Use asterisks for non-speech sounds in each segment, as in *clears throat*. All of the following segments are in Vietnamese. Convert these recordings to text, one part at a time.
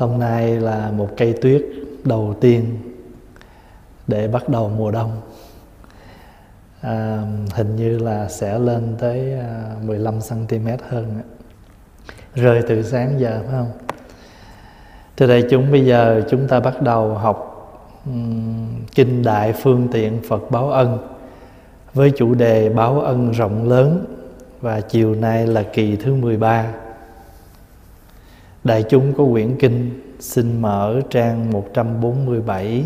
hôm nay là một cây tuyết đầu tiên để bắt đầu mùa đông. À, hình như là sẽ lên tới à, 15 cm hơn rơi từ sáng giờ phải không? Thưa đây chúng bây giờ chúng ta bắt đầu học um, kinh đại phương tiện Phật báo ân với chủ đề báo ân rộng lớn và chiều nay là kỳ thứ 13 Đại chúng có quyển kinh xin mở trang 147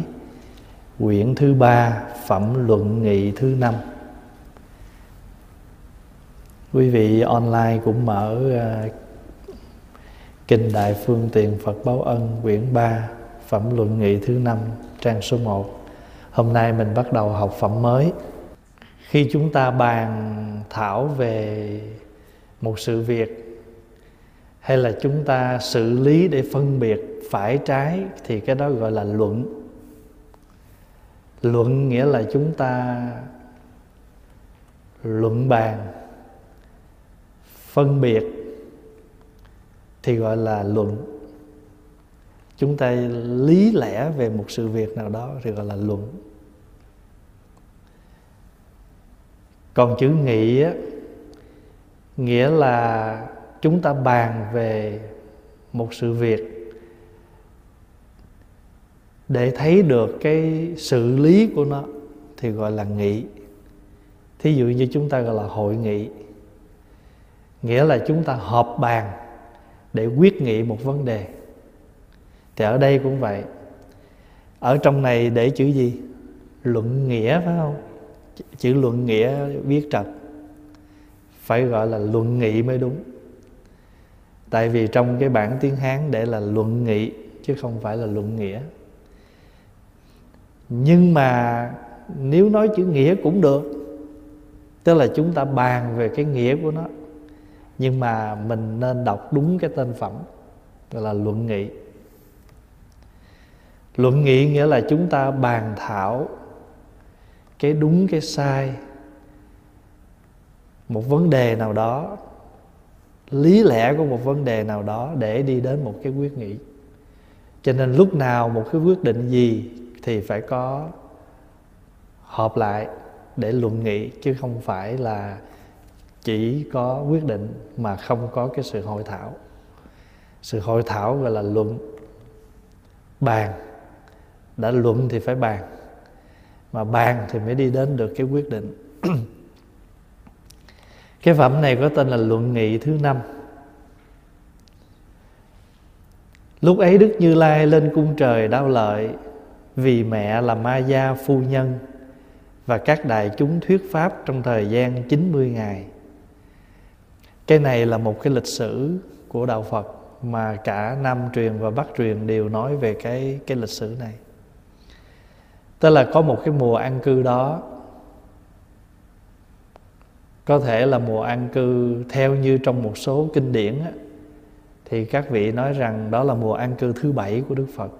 quyển thứ ba phẩm luận nghị thứ năm. Quý vị online cũng mở uh, kinh đại phương tiền phật báo ân quyển 3 phẩm luận nghị thứ năm trang số 1 hôm nay mình bắt đầu học phẩm mới. Khi chúng ta bàn thảo về một sự việc hay là chúng ta xử lý để phân biệt phải trái thì cái đó gọi là luận. Luận nghĩa là chúng ta luận bàn, phân biệt thì gọi là luận. Chúng ta lý lẽ về một sự việc nào đó thì gọi là luận. Còn chữ nghị á, nghĩa là chúng ta bàn về một sự việc để thấy được cái xử lý của nó thì gọi là nghị. Thí dụ như chúng ta gọi là hội nghị, nghĩa là chúng ta họp bàn để quyết nghị một vấn đề. Thì ở đây cũng vậy. Ở trong này để chữ gì? Luận nghĩa, phải không? Chữ luận nghĩa viết trật. Phải gọi là luận nghị mới đúng tại vì trong cái bản tiếng hán để là luận nghị, chứ không phải là luận nghĩa. Nhưng mà nếu nói chữ nghĩa cũng được, tức là chúng ta bàn về cái nghĩa của nó. Nhưng mà mình nên đọc đúng cái tên phẩm là luận nghị. Luận nghị nghĩa là chúng ta bàn thảo cái đúng, cái sai, một vấn đề nào đó lý lẽ của một vấn đề nào đó để đi đến một cái quyết nghị cho nên lúc nào một cái quyết định gì thì phải có họp lại để luận nghị, chứ không phải là chỉ có quyết định mà không có cái sự hội thảo. Sự hội thảo gọi là luận. Bàn. Đã luận thì phải bàn. Mà bàn thì mới đi đến được cái quyết định. *clears throat* cái phẩm này có tên là luận nghị thứ năm lúc ấy đức như lai lên cung trời đau lợi vì mẹ là ma gia phu nhân và các đại chúng thuyết pháp trong thời gian 90 ngày cái này là một cái lịch sử của đạo Phật mà cả Nam truyền và Bắc truyền đều nói về cái cái lịch sử này. Tức là có một cái mùa an cư đó có thể là mùa an cư theo như trong một số kinh điển á, thì các vị nói rằng đó là mùa an cư thứ bảy của Đức Phật.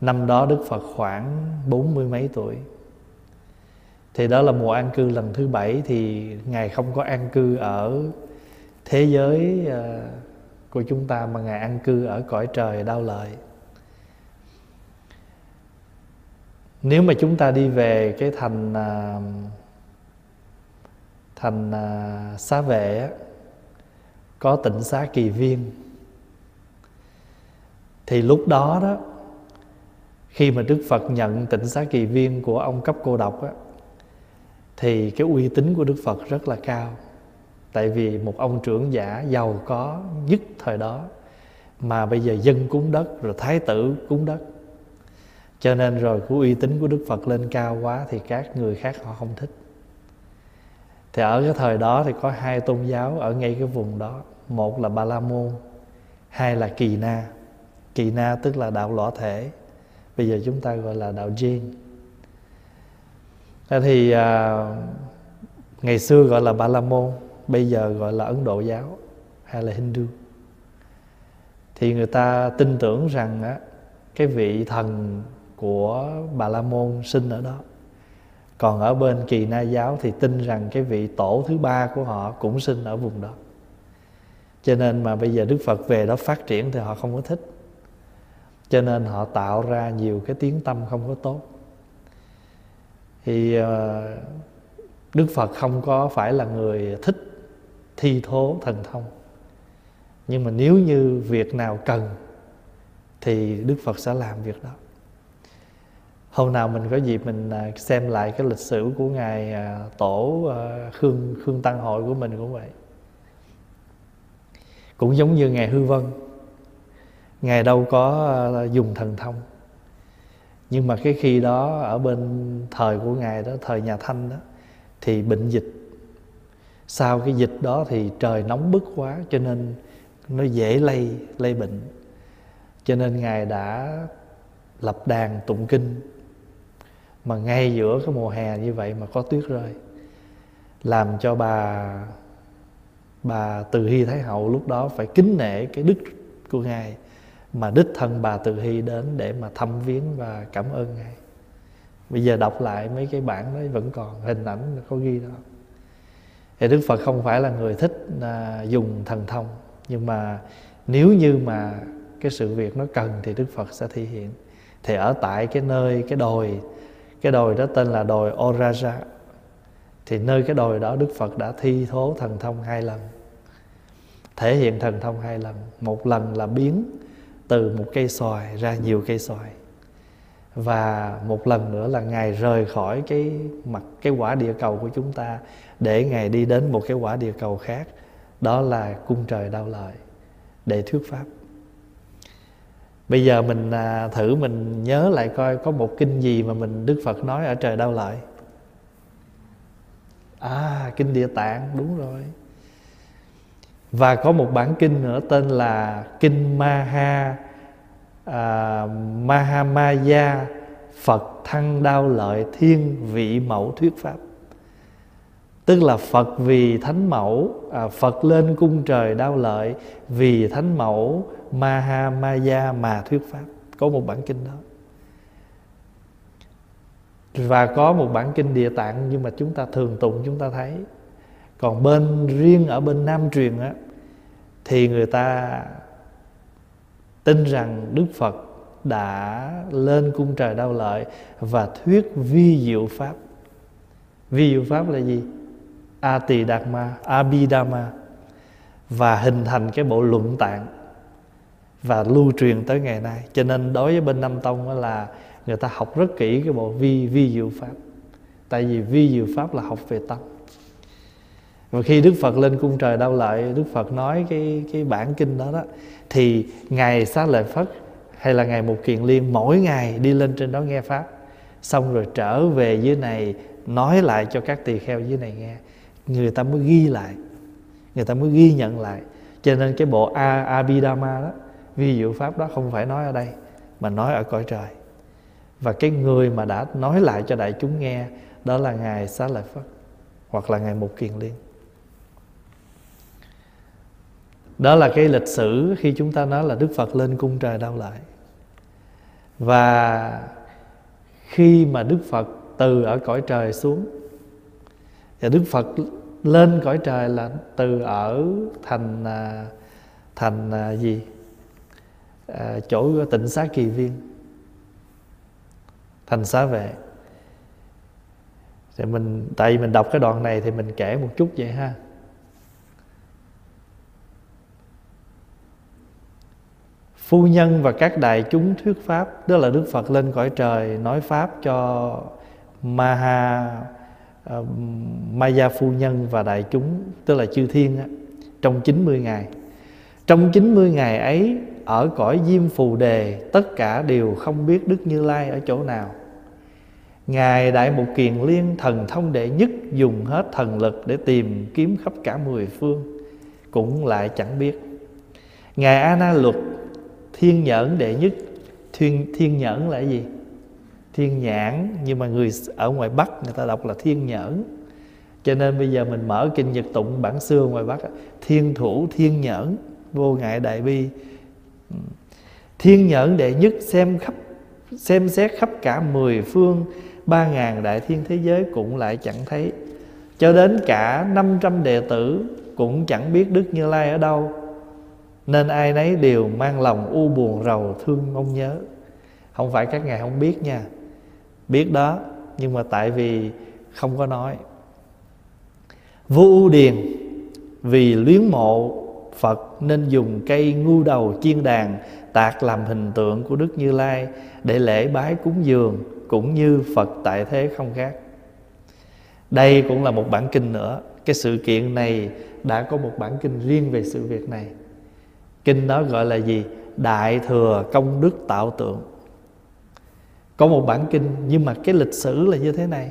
Năm đó Đức Phật khoảng bốn mươi mấy tuổi thì đó là mùa an cư lần thứ bảy thì ngài không có an cư ở thế giới ờ, của chúng ta mà ngài an cư ở cõi trời đau lợi nếu mà chúng ta đi về cái thành à, thành à, xá vệ có tỉnh xá kỳ viên thì lúc đó đó khi mà đức phật nhận tỉnh xá kỳ viên của ông cấp cô độc á, thì cái uy tín của Đức Phật rất là cao. Tại vì một ông trưởng giả giàu có nhất thời đó mà bây giờ dân cúng đất rồi thái tử cúng đất. Cho nên rồi cái uy tín của Đức Phật lên cao quá thì các người khác họ không thích. Thì ở cái thời đó thì có hai tôn giáo ở ngay cái vùng đó. Một là Ba La Môn, hai là Kỳ Na. Kỳ Na tức là đạo lõa thể. Bây giờ chúng ta gọi là đạo Jain thì à, ngày xưa gọi là ba la môn bây giờ gọi là ấn độ giáo hay là hindu thì người ta tin tưởng rằng á, cái vị thần của bà la môn sinh ở đó còn ở bên kỳ na giáo thì tin rằng cái vị tổ thứ ba của họ cũng sinh ở vùng đó. Cho nên mà bây giờ đức phật về đó phát triển thì họ không có thích. Cho nên họ tạo ra nhiều cái tiếng tâm không có tốt. Thì ờ, đức phật không có phải là người thích thi thố thần thông. Nhưng mà nếu như việc nào cần thì đức phật sẽ làm việc đó hôm nào mình có dịp mình à, xem lại cái lịch sử của ngài à, tổ à, khương khương tăng hội của mình cũng vậy. Cũng giống như ngài hư vân. Ngài đâu có dùng thần thông. Nhưng mà cái khi đó ở bên thời của ngài đó, thời nhà thanh đó, thì bệnh dịch. Sau cái dịch đó thì trời nóng bức quá, cho nên nó dễ lây lây bệnh. Cho nên ngài đã lập đàn tụng kinh mà ngay giữa cái mùa hè như vậy mà có tuyết rơi làm cho bà bà từ hy thái hậu lúc đó phải kính nể cái đức của ngài mà đích thân bà từ hy đến để mà thăm viếng và cảm ơn ngài. Bây giờ đọc lại mấy cái bản đấy vẫn còn hình ảnh có ghi đó. Thì đức phật không phải là người thích à, dùng thần thông nhưng mà nếu như mà cái sự việc nó cần thì đức phật sẽ thể hiện. Thì ở tại cái nơi cái đồi cái đồi đó tên là đồi Oraja. Thì nơi cái đồi đó Đức Phật đã thi thố thần thông hai lần, thể hiện thần thông hai lần. Một lần là biến từ một cây xoài ra nhiều cây xoài, và một lần nữa là ngài rời khỏi cái mặt, cái quả địa cầu của chúng ta để ngài đi đến một cái quả địa cầu khác, đó là cung trời đau lợi để thuyết pháp bây giờ mình à, thử mình nhớ lại coi có một kinh gì mà mình đức phật nói ở trời đau lợi à kinh địa tạng đúng rồi. Và có một bản kinh nữa tên là kinh maha à, mahamaya phật thăng đau lợi thiên vị mẫu thuyết pháp. Tức là phật vì thánh mẫu à, phật lên cung trời đau lợi vì thánh mẫu Mahamaya mà thuyết pháp. Có một bản kinh đó. Và có một bản kinh địa tạng nhưng mà chúng ta thường tụng, chúng ta thấy. Còn bên, riêng ở bên nam truyền á, thì người ta tin rằng đức phật đã lên cung trời đau lợi và thuyết vi diệu pháp. Vi diệu pháp là gì? A tỳ đạt ma abhidhamma và hình thành cái bộ luận tạng và lưu truyền tới ngày nay. Cho nên đối với bên Nam Tông là người ta học rất kỹ cái bộ vi vi diệu pháp. Tại vì vi diệu pháp là học về tâm. Và khi Đức Phật lên cung trời đau lợi, Đức Phật nói cái cái bản kinh đó đó, thì ngày xá lợi Phất hay là ngày một kiền liên mỗi ngày đi lên trên đó nghe pháp. Xong rồi trở về dưới này, nói lại cho các tỳ kheo dưới này nghe. Người ta mới ghi lại. Người ta mới ghi nhận lại. Cho nên cái bộ A, Abhidhamma đó vi diệu pháp đó không phải nói ở đây, mà nói ở cõi trời. Và cái người mà đã nói lại cho đại chúng nghe, đó là ngài xá lợi phất, hoặc là ngài mục kiền liên. Đó là cái lịch sử khi chúng ta nói là đức phật lên cung trời đau lại. Và khi mà đức phật từ ở cõi trời xuống, và đức phật lên cõi trời là từ ở thành à, thành à, gì? À, chỗ tịnh xá kỳ viên. Thành xá vệ. Thì mình tại vì mình đọc cái đoạn này thì mình kể một chút vậy ha. Phu nhân và các đại chúng thuyết pháp đó là đức phật lên cõi trời nói pháp cho maha uh, maya phu nhân và đại chúng tức là chư thiên á, trong 90 ngày. Trong 90 ngày ấy ở cõi diêm phù đề, tất cả đều không biết đức như lai ở chỗ nào. Ngài đại mục kiền liên thần thông đệ nhất dùng hết thần lực để tìm kiếm khắp cả mười phương, cũng lại chẳng biết. Ngài a na luật, thiên nhẫn đệ nhất, thiên thiên nhẫn là gì? Thiên nhãn, nhưng mà người ở ngoài bắc người ta đọc là thiên nhẫn. Cho nên bây giờ mình mở kinh nhật tụng bản xưa ngoài bắc thiên thủ, thiên nhẫn, vô ngại đại bi thiên nhẫn đệ nhất xem khắp, xem xét khắp cả mười phương, ba ngàn đại thiên thế giới cũng lại chẳng thấy. Cho đến cả năm trăm đệ tử cũng chẳng biết Đức Như Lai ở đâu. Nên ai nấy đều mang lòng u buồn rầu thương mong nhớ. Không phải các ngài không biết nha. Biết đó, nhưng mà tại vì không có nói. Vua u điền vì luyến mộ phật nên dùng cây ngu đầu chiên đàn, tạc làm hình tượng của đức như lai để lễ bái cúng dường cũng như phật tại thế không khác. Đây cũng là một bản kinh nữa. Cái sự kiện này đã có một bản kinh riêng về sự việc này. Kinh đó gọi là gì? Đại thừa công đức tạo tượng. Có một bản kinh, nhưng mà cái lịch sử là như thế này.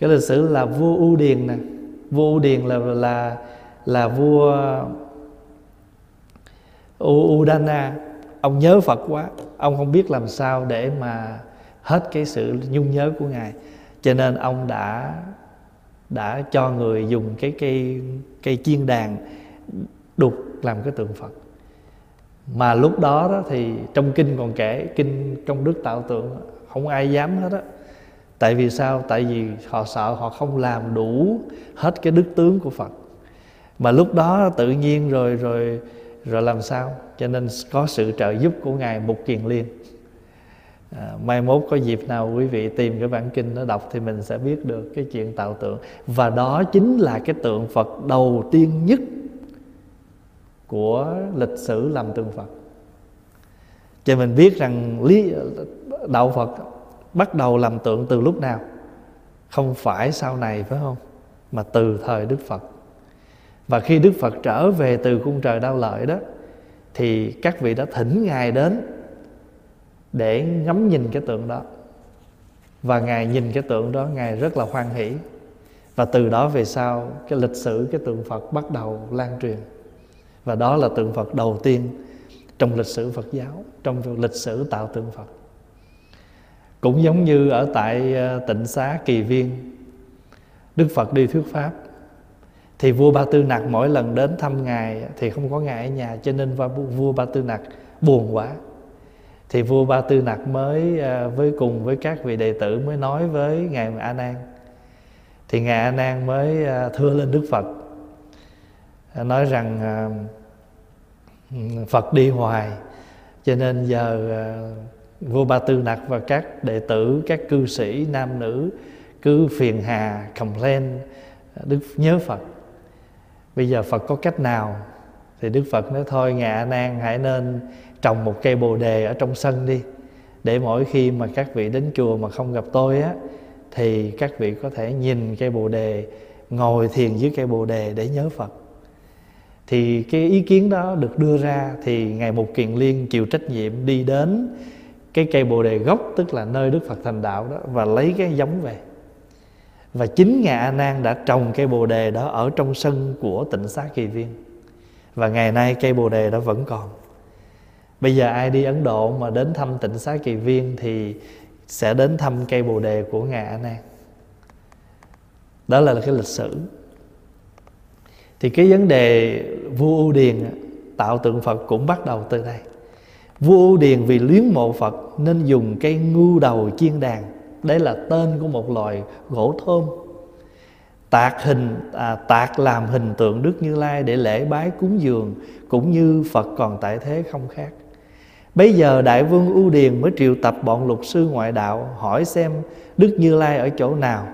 Cái lịch sử là vua u điền nè. Vua u điền là là là vua udana, ông nhớ phật quá, ông không biết làm sao để mà hết cái sự nhung nhớ của ngài. Cho nên ông đã đã cho người dùng cái cây cây chiên đàn đục làm cái tượng phật. Mà lúc đó đó thì trong kinh còn kể, kinh công đức tạo tượng, không ai dám hết á. Tại vì sao? Tại vì họ sợ họ không làm đủ hết cái đức tướng của phật. Mà lúc đó tự nhiên rồi rồi rồi làm sao? Cho nên có sự trợ giúp của ngài mục kiền liên. À, mai mốt có dịp nào quý vị tìm cái bản kinh nó đọc thì mình sẽ biết được cái chuyện tạo tượng. Và đó chính là cái tượng phật đầu tiên nhất của lịch sử làm tượng phật. Cho mình biết rằng lý đạo phật bắt đầu làm tượng từ lúc nào? Không phải sau này phải không? Mà từ thời đức phật và khi đức phật trở về từ cung trời đau lợi đó, thì các vị đã thỉnh ngài đến để ngắm nhìn cái tượng đó. Và ngài nhìn cái tượng đó, ngài rất là hoan hỷ. Và từ đó về sau, cái lịch sử cái tượng phật bắt đầu lan truyền. Và đó là tượng phật đầu tiên trong lịch sử phật giáo, trong lịch sử tạo tượng phật. Cũng giống như ở tại ờ, tịnh xá, kỳ viên, đức phật đi thuyết pháp thì vua ba tư nặc mỗi lần đến thăm ngài thì không có ngài ở nhà, cho nên vua ba tư nặc buồn quá. Thì vua ba tư nặc mới ờ, với cùng với các vị đệ tử mới nói với ngài a nan. Thì ngài a nan mới ờ, thưa lên đức phật ờ, nói rằng ừ, phật đi hoài. Cho nên giờ vua ba tư nặc và các đệ tử, các cư sĩ, nam nữ cứ phiền hà, complain đức nhớ phật bây giờ phật có cách nào? Thì đức phật nói, thôi ngạ nan, hãy nên trồng một cây bồ đề ở trong sân đi. Để mỗi khi mà các vị đến chùa mà không gặp tôi á, thì các vị có thể nhìn cây bồ đề, ngồi thiền dưới cây bồ đề để nhớ phật. Thì cái ý kiến đó được đưa ra thì ngài mục kiền liên chịu trách nhiệm đi đến cái cây bồ đề gốc, tức là nơi đức phật thành đạo đó, và lấy cái giống về và chính ngài a nan đã trồng cây bồ đề đó ở trong sân của tịnh xá kỳ viên. Và ngày nay cây bồ đề đó vẫn còn. Bây giờ ai đi ấn độ mà đến thăm tịnh xá kỳ viên thì sẽ đến thăm cây bồ đề của ngài a nan. Đó là cái lịch sử. Thì cái vấn đề vua ưu điền tạo tượng phật cũng bắt đầu từ đây. Vua ưu điền vì luyến mộ phật nên dùng cây ngu đầu chiên đàn đây là tên của một loài gỗ thơm. Tạc hình à, tạc làm hình tượng đức như lai để lễ bái cúng dường cũng như phật còn tại thế không khác. Bây giờ đại vương ưu điền mới triệu tập bọn luật sư ngoại đạo hỏi xem đức như lai ở chỗ nào.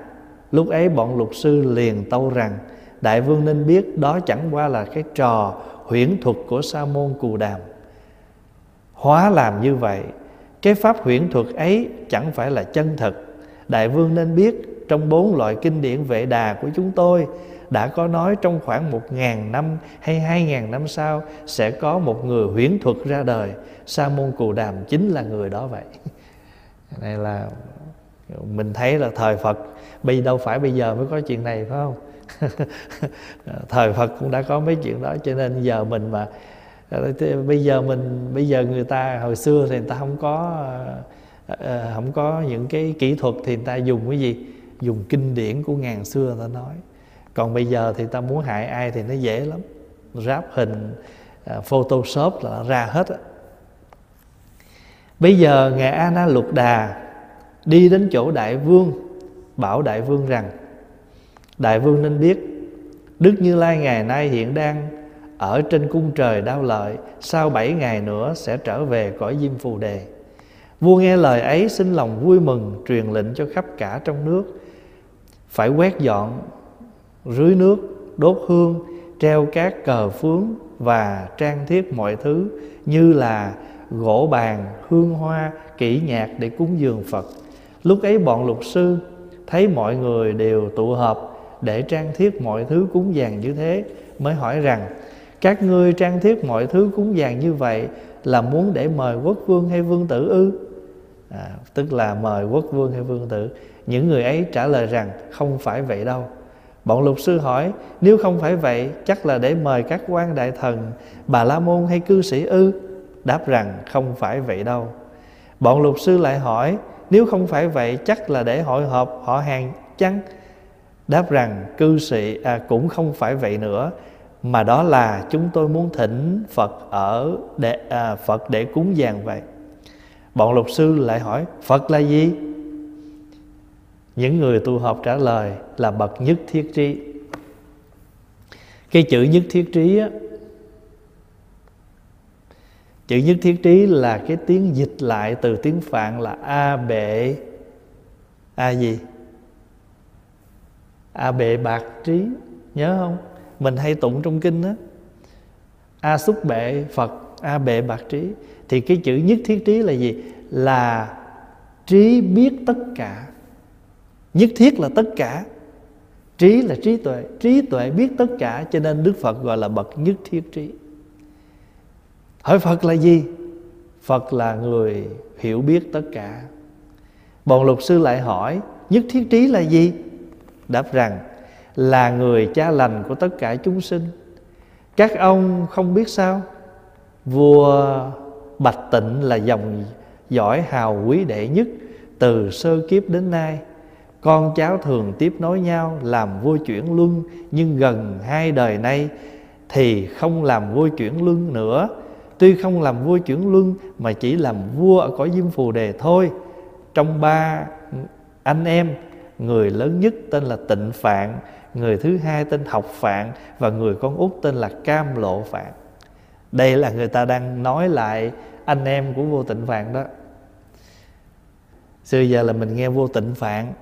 Lúc ấy bọn luật sư liền tâu rằng đại vương nên biết đó chẳng qua là cái trò huyễn thuật của sa môn cù đàm. Hóa làm như vậy cái pháp huyễn thuật ấy chẳng phải là chân thật. Đại vương nên biết, trong bốn loại kinh điển vệ đà của chúng tôi, đã có nói trong khoảng một ngàn năm hay hai ngàn năm sau sẽ có một người huyễn thuật ra đời. Sa môn cù đàm chính là người đó vậy. *laughs* Này là, mình thấy là thời phật. Bây, đâu phải bây giờ mới có chuyện này, phải không? *laughs* Thời phật cũng đã có mấy chuyện đó, cho nên giờ mình mà Ờ, bây giờ mình, bây giờ người ta, hồi xưa thì người ta không có ờ, ờ, không có những cái kỹ thuật thì người ta dùng cái gì? Dùng kinh điển của ngàn xưa người ta nói. Còn bây giờ thì ta muốn hại ai thì nó dễ lắm. Ráp hình photoshop là ra hết á. Bây giờ ngài a na lục đà đi đến chỗ đại vương, bảo đại vương rằng, đại vương nên biết, đức như lai ngày nay hiện đang ở trên cung trời đau lợi, sau bảy ngày nữa sẽ trở về cõi diêm phù đề. Vua nghe lời ấy xin lòng vui mừng, truyền lệnh cho khắp cả trong nước. Phải quét dọn, rưới nước, đốt hương, treo các cờ phướng và trang thiết mọi thứ như là gỗ bàn, hương hoa kỹ nhạc để cúng dường phật. Lúc ấy bọn luật sư thấy mọi người đều tụ họp để trang thiết mọi thứ cúng dường như thế, mới hỏi rằng các ngươi trang thiết mọi thứ cúng dường như vậy là muốn để mời quốc vương hay vương tử ư? À, tức là mời quốc vương hay vương tử. Những người ấy trả lời rằng không phải vậy đâu. Bọn luật sư hỏi nếu không phải vậy chắc là để mời các quan đại thần bà la môn hay cư sĩ ư? Đáp rằng không phải vậy đâu. Bọn luật sư lại hỏi nếu không phải vậy chắc là để hội họp họ hàng chăng? Đáp rằng cư sĩ à, cũng không phải vậy nữa mà đó là chúng tôi muốn thỉnh Phật ở để à, Phật để cúng dường vậy. Bọn luật sư lại hỏi Phật là gì? Những người tu học trả lời là bậc nhất thiết trí. Cái chữ nhất thiết trí á, chữ nhất thiết trí là cái tiếng dịch lại từ tiếng phạn là a bệ a gì a bệ bạc trí nhớ không mình hay tụng trong kinh đó a xúc bệ phật, a bệ bạc trí. Thì cái chữ nhất thiết trí là gì? Là trí biết tất cả. Nhất thiết là tất cả. Trí là trí tuệ. Trí tuệ biết tất cả, cho nên đức phật gọi là bậc nhất thiết trí. Hỏi phật là gì? Phật là người hiểu biết tất cả. Bọn luật sư lại hỏi, nhất thiết trí là gì? Đáp rằng là người cha lành của tất cả chúng sinh. Các ông không biết sao, vua bạch tịnh là dòng giỏi hào quý đệ nhất từ sơ kiếp đến nay. Con cháu thường tiếp nối nhau làm vua chuyển luân, nhưng gần hai đời nay thì không làm vua chuyển luân nữa. Tuy không làm vua chuyển luân mà chỉ làm vua ở cõi diêm phù đề thôi. Trong ba anh em, người lớn nhất tên là tịnh phạn người thứ hai tên học phạn và người con út tên là cam lộ phạn. Đây là người ta đang nói lại anh em của vô tịnh phạn đó. Xưa giờ là mình nghe vô tịnh phạn,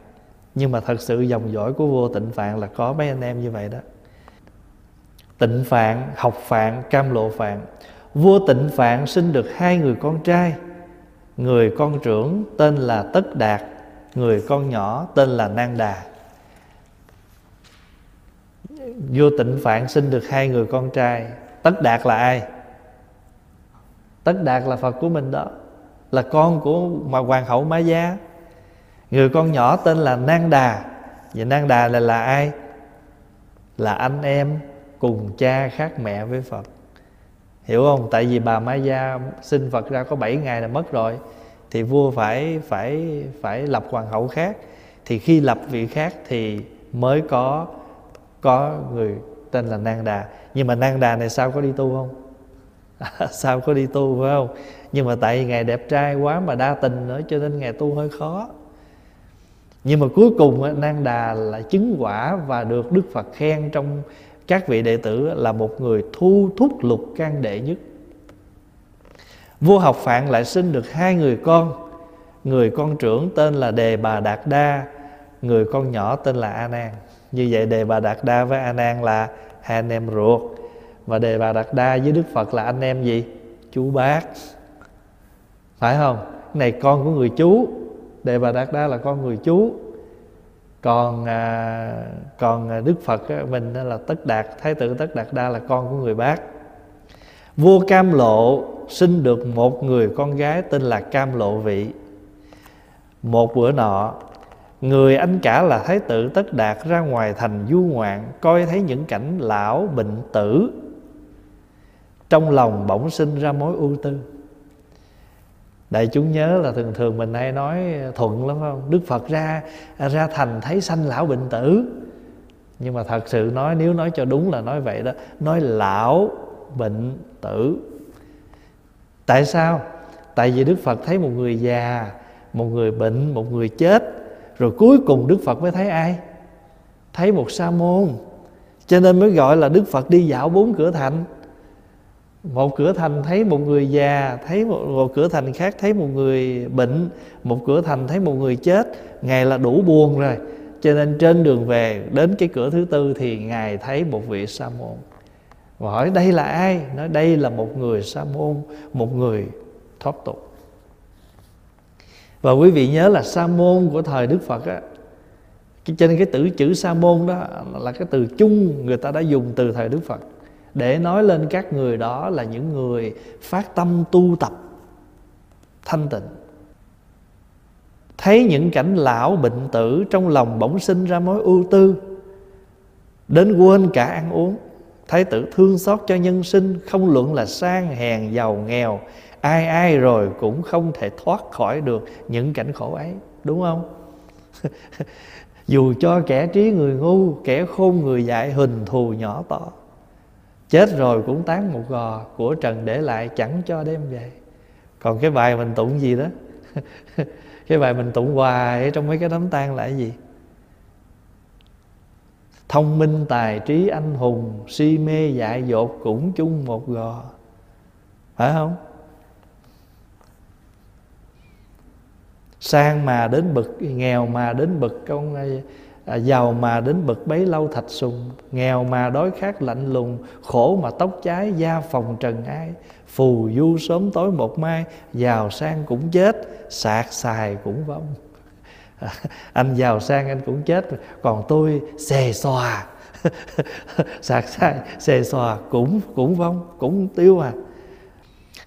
nhưng mà thật sự dòng dõi của vô tịnh phạn là có mấy anh em như vậy đó. Tịnh phạn, học phạn, cam lộ phạn. Vua tịnh phạn sinh được hai người con trai. Người con trưởng tên là tất đạt, người con nhỏ tên là nang đà vua tịnh phạn sinh được hai người con trai, tất đạt là ai? Tất đạt là phật của mình đó, là con của mà hoàng hậu má gia người con nhỏ tên là nang đà. Và nang đà là là ai? Là anh em cùng cha khác mẹ với phật. Hiểu không? Tại vì bà má gia sinh phật ra có 7 ngày là mất rồi, thì vua phải phải phải lập hoàng hậu khác. Thì khi lập vị khác thì mới có có người tên là Nang Đà. Nhưng mà Nang Đà này sao có đi tu không? *laughs* Sao có đi tu phải không? Nhưng mà tại vì ngài đẹp trai quá mà đa tình nữa, cho nên ngài tu hơi khó. Nhưng mà cuối cùng Nang Đà là chứng quả và được Đức Phật khen trong các vị đệ tử là một người thu thúc lục can đệ nhất. Vua học phạn lại sinh được hai người con. Người con trưởng tên là đề bà đạt đa, người con nhỏ tên là a nan như vậy đề bà đạt đa với a nan là hai anh em ruột. Và đề bà đạt đa với đức phật là anh em gì? Chú bác. Phải không? Này con của người chú. Đề bà đạt đa là con người chú. Còn à, còn à, đức phật á, mình là tất đạt thái tử tất đạt đa là con của người bác. Vua cam lộ sinh được một người con gái tên là cam lộ vị. Một bữa nọ Người anh cả là Thái tử Tất Đạt ra ngoài thành du ngoạn Coi thấy những cảnh lão bệnh tử. Trong lòng bỗng sinh ra mối ưu tư. Đại chúng nhớ là thường thường mình hay nói thuận lắm không? Đức Phật ra ra thành thấy sanh lão bệnh tử. Nhưng mà thật sự nói nếu nói cho đúng là nói vậy đó Nói lão bệnh tử. Tại sao? Tại vì Đức Phật thấy một người già Một người bệnh, một người chết rồi cuối cùng đức phật mới thấy ai? Thấy một sa môn. Cho nên mới gọi là đức phật đi dạo bốn cửa thành. Một cửa thành thấy một người già thấy một, một cửa thành khác thấy một người bệnh một cửa thành thấy một người chết. Ngài là đủ buồn rồi. Cho nên trên đường về đến cái cửa thứ tư thì ngài thấy một vị sa môn. Và hỏi đây là ai? Nói đây là một người sa môn một người thoát tục và quý vị nhớ là sa môn của thời đức phật á cho nên cái từ chữ sa môn đó là cái từ chung người ta đã dùng từ thời đức phật để nói lên các người đó là những người phát tâm tu tập thanh tịnh. Thấy những cảnh lão bệnh tử trong lòng bỗng sinh ra mối ưu tư, đến quên cả ăn uống thái tử thương xót cho nhân sinh, không luận là sang hèn giàu nghèo ai ai rồi cũng không thể thoát khỏi được những cảnh khổ ấy, đúng không? *laughs* Dù cho kẻ trí người ngu, kẻ khôn người dại, hình thù nhỏ to chết rồi cũng tán một gò của trần để lại chẳng cho đem về. Còn cái bài mình tụng gì đó? *laughs* Cái bài mình tụng hoài trong mấy cái đám tang là cái gì? Thông minh tài trí anh hùng, si mê dại dột cũng chung một gò. Phải không? Sang mà đến bực nghèo mà đến bực con à, à, giàu mà đến bực bấy lâu thạch sùng. Nghèo mà đói khát lạnh lùng khổ mà tóc cháy da phòng trần ai. Phù du sớm tối một mai giàu sang cũng chết sạc xài cũng vong. *laughs* Anh giàu sang anh cũng chết còn tôi xề xòa. *laughs* Sạc xài xề xòa cũng cũng vong cũng tiêu à.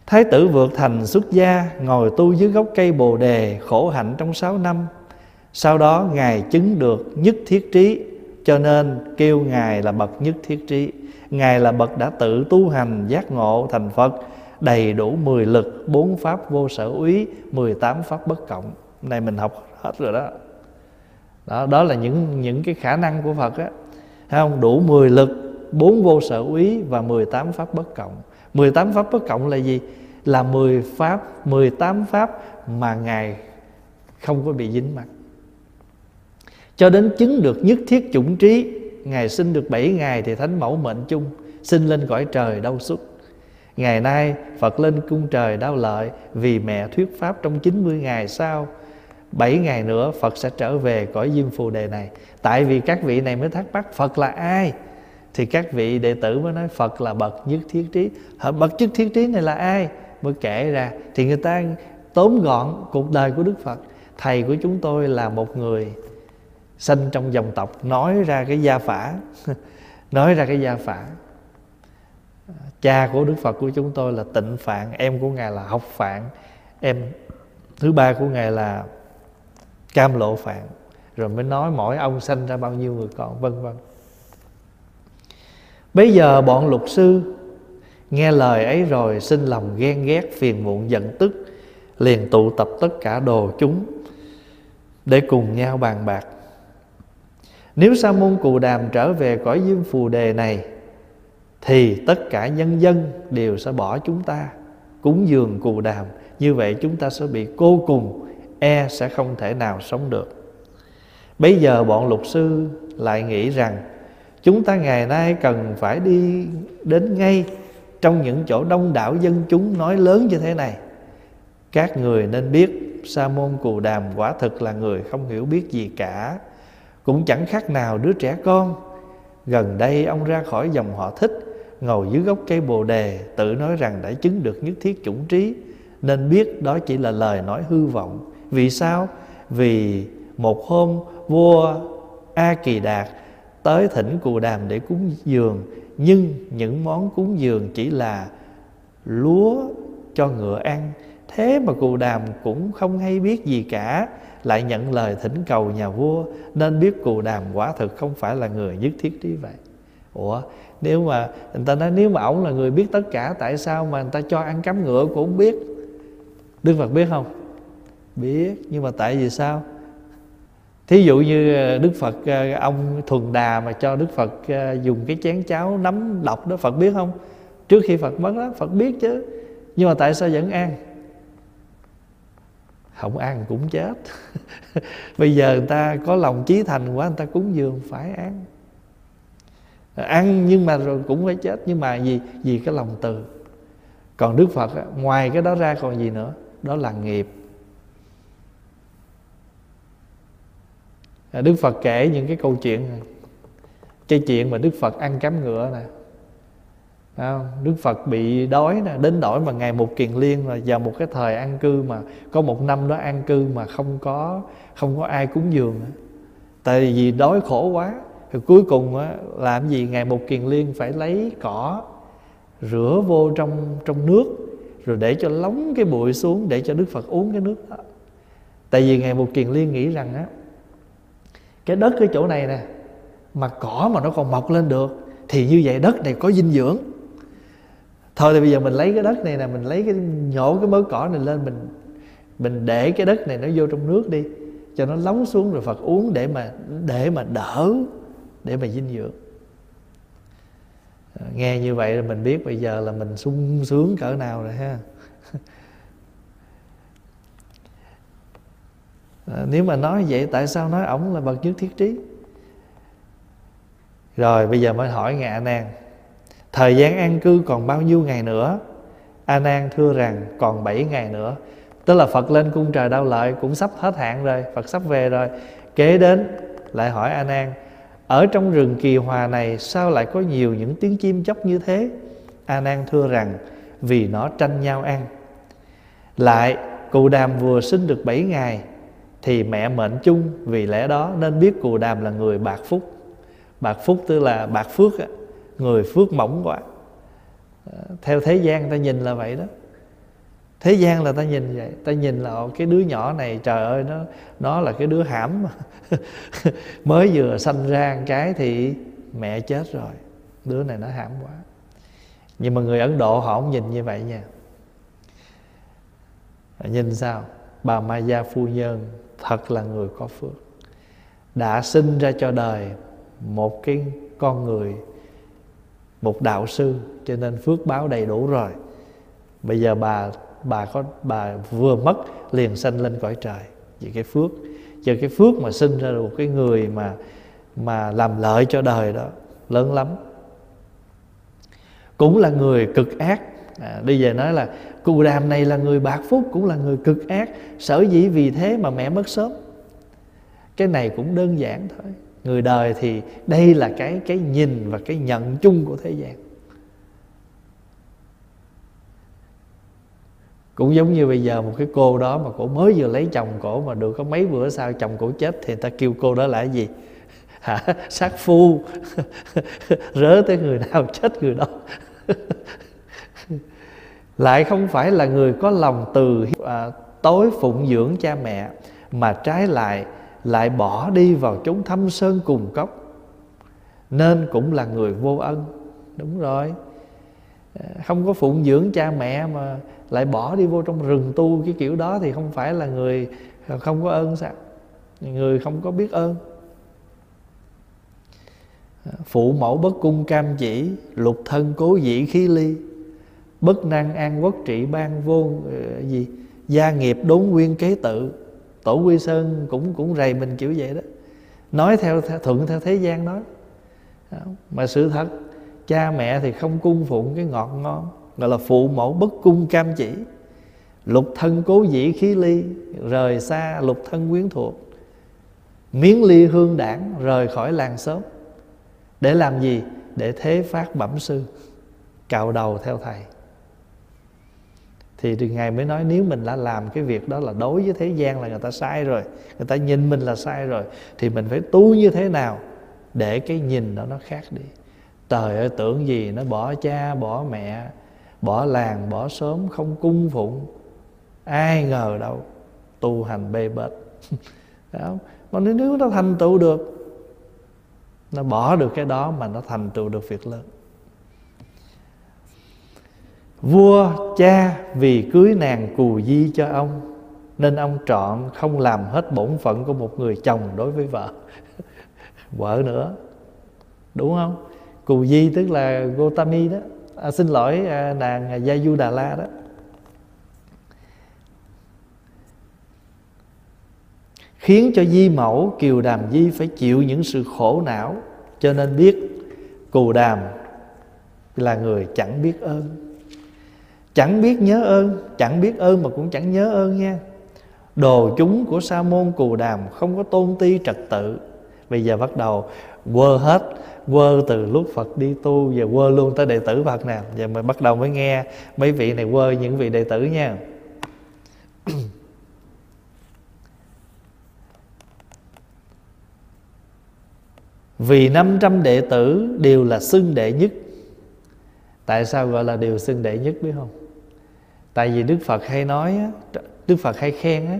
Thái tử vượt thành xuất gia Ngồi tu dưới gốc cây bồ đề Khổ hạnh trong sáu năm. Sau đó Ngài chứng được nhất thiết trí Cho nên kêu Ngài là bậc nhất thiết trí. Ngài là bậc đã tự tu hành giác ngộ thành Phật Đầy đủ 10 lực, bốn pháp vô sở úy 18 pháp bất cộng. Này mình học hết rồi đó. Đó, đó là những những cái khả năng của Phật á. Thấy không? Đủ 10 lực, bốn vô sở úy và 18 pháp bất cộng. 18 pháp bất cộng là gì? Là 10 pháp, 18 pháp mà Ngài không có bị dính mặt. Cho đến chứng được nhất thiết chủng trí, Ngài sinh được 7 ngày thì Thánh Mẫu mệnh chung, sinh lên cõi trời đau xuất. Ngày nay Phật lên cung trời đau lợi vì mẹ thuyết pháp trong 90 ngày sau. 7 ngày nữa Phật sẽ trở về cõi Diêm Phù Đề này. Tại vì các vị này mới thắc mắc Phật là ai? Thì các vị đệ tử mới nói, Phật là bậc nhất thiết trí. Bậc nhất thiết trí này là ai? Mới kể ra, thì người ta tóm gọn cuộc đời của Đức Phật. Thầy của chúng tôi là một người sinh trong dòng tộc, nói ra cái gia phả, *laughs* nói ra cái gia phả. Cha của Đức Phật của chúng tôi là tịnh phạn, em của ngài là học phạn, em, thứ ba của ngài là cam lộ phạn. Rồi mới nói, mỗi ông sinh ra bao nhiêu người con? Vân vân. Bây giờ bọn luật sư Nghe lời ấy rồi xin lòng ghen ghét, phiền muộn, giận tức, Liền tụ tập tất cả đồ chúng Để cùng nhau bàn bạc. Nếu sa môn cù đàm trở về cõi diêm phù đề này, Thì tất cả nhân dân đều sẽ bỏ chúng ta, Cúng dường cù đàm. Như vậy chúng ta sẽ bị cô cùng E sẽ không thể nào sống được. Bây giờ bọn luật sư lại nghĩ rằng chúng ta ngày nay cần phải đi đến ngay trong những chỗ đông đảo dân chúng nói lớn như thế này. Các người nên biết sa môn cù đàm quả thực là người không hiểu biết gì cả. Cũng chẳng khác nào đứa trẻ con. Gần đây ông ra khỏi dòng họ thích, ngồi dưới gốc cây bồ đề, tự nói rằng đã chứng được nhất thiết chủng trí. Nên biết đó chỉ là lời nói hư vọng. Vì sao? Vì một hôm vua a kỳ đạt tới thỉnh cù đàm để cúng dường. Nhưng những món cúng dường chỉ là lúa cho ngựa ăn. Thế mà cù đàm cũng không hay biết gì cả, lại nhận lời thỉnh cầu nhà vua. Nên biết cù đàm quả thực không phải là người nhất thiết trí vậy. Ủa, nếu mà, người ta nói nếu mà ổng là người biết tất cả, tại sao mà người ta cho ăn cắm ngựa cũng biết? Đức phật biết không? Biết, nhưng mà tại vì sao? Thí dụ như ờ, đức phật ờ, ông thuần đà mà cho đức phật ờ, dùng cái chén cháo nấm độc đó, phật biết không? Trước khi phật mất đó phật biết chứ. Nhưng mà tại sao vẫn ăn? Không ăn cũng chết. *laughs* Bây giờ người ta có lòng chí thành quá, người ta cúng dường phải ăn. Ăn nhưng mà rồi cũng phải chết, nhưng mà gì vì cái lòng từ. Còn đức phật ngoài cái đó ra còn gì nữa? Đó là nghiệp. À, đức phật kể những cái câu chuyện cái chuyện mà đức phật ăn cám ngựa nè? Đức Phật bị đói nè Đến đổi mà Ngày một kiền liên là vào một cái thời an cư mà Có một năm đó an cư mà không có Không có ai cúng dường. Tại vì đói khổ quá Thì cuối cùng á, làm gì Ngày một kiền liên phải lấy cỏ Rửa vô trong trong nước Rồi để cho lóng cái bụi xuống Để cho Đức Phật uống cái nước đó Tại vì Ngày một kiền liên nghĩ rằng á cái đất cái chỗ này nè, Mà cỏ mà nó còn mọc lên được, Thì như vậy đất này có dinh dưỡng. Thôi thì bây giờ mình lấy cái đất này nè, mình lấy cái nhổ cái mớ cỏ này lên, mình mình để cái đất này nó vô trong nước đi, cho nó lóng xuống rồi Phật uống để mà để mà đỡ, để mà dinh dưỡng. Ờ, nghe như vậy là mình biết bây giờ là mình sung sướng cỡ nào rồi ha. *laughs* à, nếu mà nói vậy tại sao nói ổng là bậc nhất thiết trí? Rồi bây giờ mới hỏi ngài a nan. Thời gian an cư còn bao nhiêu ngày nữa? A Nan thưa rằng còn 7 ngày nữa. Tức là Phật lên cung trời đau lợi Cũng sắp hết hạn rồi Phật sắp về rồi. Kế đến lại hỏi A Nan Ở trong rừng kỳ hòa này Sao lại có nhiều những tiếng chim chóc như thế? A Nan thưa rằng Vì nó tranh nhau ăn. Lại cụ đàm vừa sinh được 7 ngày thì mẹ mệnh chung Vì lẽ đó nên biết cù đàm là người bạc phúc. Bạc phúc tức là bạc phước người phước mỏng quá. Ờ, theo thế gian ta nhìn là vậy đó. Thế gian là ta nhìn vậy, ta nhìn là cái đứa nhỏ này trời ơi, nó nó là cái đứa hãm mà. *laughs* Mới vừa sanh ra một cái thì mẹ chết rồi, đứa này nó hãm quá. Nhưng mà người ấn độ họ không nhìn như vậy nha. Nhìn sao? Bà Maya phu nhân thật là người có phước. Đã sinh ra cho đời một cái con người một đạo sư cho nên phước báo đầy đủ rồi. Bây giờ bà bà có bà vừa mất liền sanh lên cõi trời. Vì cái phước chờ cái phước mà sinh ra được một cái người mà mà làm lợi cho đời đó lớn lắm. Cũng là người cực ác. À, đi về nói là cù đàm này là người bạc phúc, cũng là người cực ác, sở dĩ vì thế mà mẹ mất sớm. Cái này cũng đơn giản thôi. Người đời thì đây là cái cái nhìn và cái nhận chung của thế gian. Cũng giống như bây giờ một cái cô đó mà cổ mới vừa lấy chồng cổ mà được có mấy bữa sau chồng cổ chết thì người ta kêu cô đó là cái gì? *laughs* Hả? Sát phu. *laughs* Rớ tới người nào chết người đó lại không phải là người có lòng từ à, tối phụng dưỡng cha mẹ mà trái lại lại bỏ đi vào chúng thâm sơn cùng cốc. Nên cũng là người vô ân. Đúng rồi. À, không có phụng dưỡng cha mẹ mà lại bỏ đi vô trong rừng tu cái kiểu đó thì không phải là người không có ơn sao? Người không có biết ơn. À, phụ mẫu bất cung cam chỉ lục thân cố dĩ khí ly bất năng an quốc trị ban vô ờ, gì gia nghiệp đốn nguyên kế tự tổ quy sơn cũng cũng rầy mình kiểu vậy đó. Nói theo, theo thuận theo thế gian nói. Mà sự thật cha mẹ thì không cung phụng cái ngọt ngon gọi là phụ mẫu bất cung cam chỉ. Lục thân cố dĩ khí ly rời xa lục thân quyến thuộc. Miếng ly hương đảng rời khỏi làng xóm. Để làm gì? Để thế phát bẩm sư cạo đầu theo thầy thì, ngài mới nói nếu mình đã làm cái việc đó là đối với thế gian là người ta sai rồi người ta nhìn mình là sai rồi thì mình phải tu như thế nào để cái nhìn đó nó khác đi? Trời ơi tưởng gì nó bỏ cha bỏ mẹ bỏ làng bỏ xóm không cung phụng ai ngờ đâu tu hành bê bết. *laughs* Không? mà nếu nó thành tựu được nó bỏ được cái đó mà nó thành tựu được việc lớn. Vua cha vì cưới nàng cù di cho ông Nên ông chọn không làm hết bổn phận của một người chồng đối với vợ. *laughs* Vợ nữa Đúng không? Cù di tức là Gotami đó. À, Xin lỗi à, nàng Gia Đà La đó. Khiến cho di mẫu Kiều Đàm Di phải chịu những sự khổ não Cho nên biết Cù Đàm là người chẳng biết ơn chẳng biết nhớ ơn, chẳng biết ơn mà cũng chẳng nhớ ơn nha. Đồ chúng của sa môn cù đàm không có tôn ti trật tự. Bây giờ bắt đầu quơ hết, quơ từ lúc phật đi tu và quơ luôn tới đệ tử phật nè. Giờ mình bắt đầu mới nghe mấy vị này quơ những vị đệ tử nha. *clears throat* Vì 500 đệ tử đều là xưng đệ nhất. Tại sao gọi là đều xưng đệ nhất biết không? Tại vì Đức Phật hay nói Đức Phật hay khen á,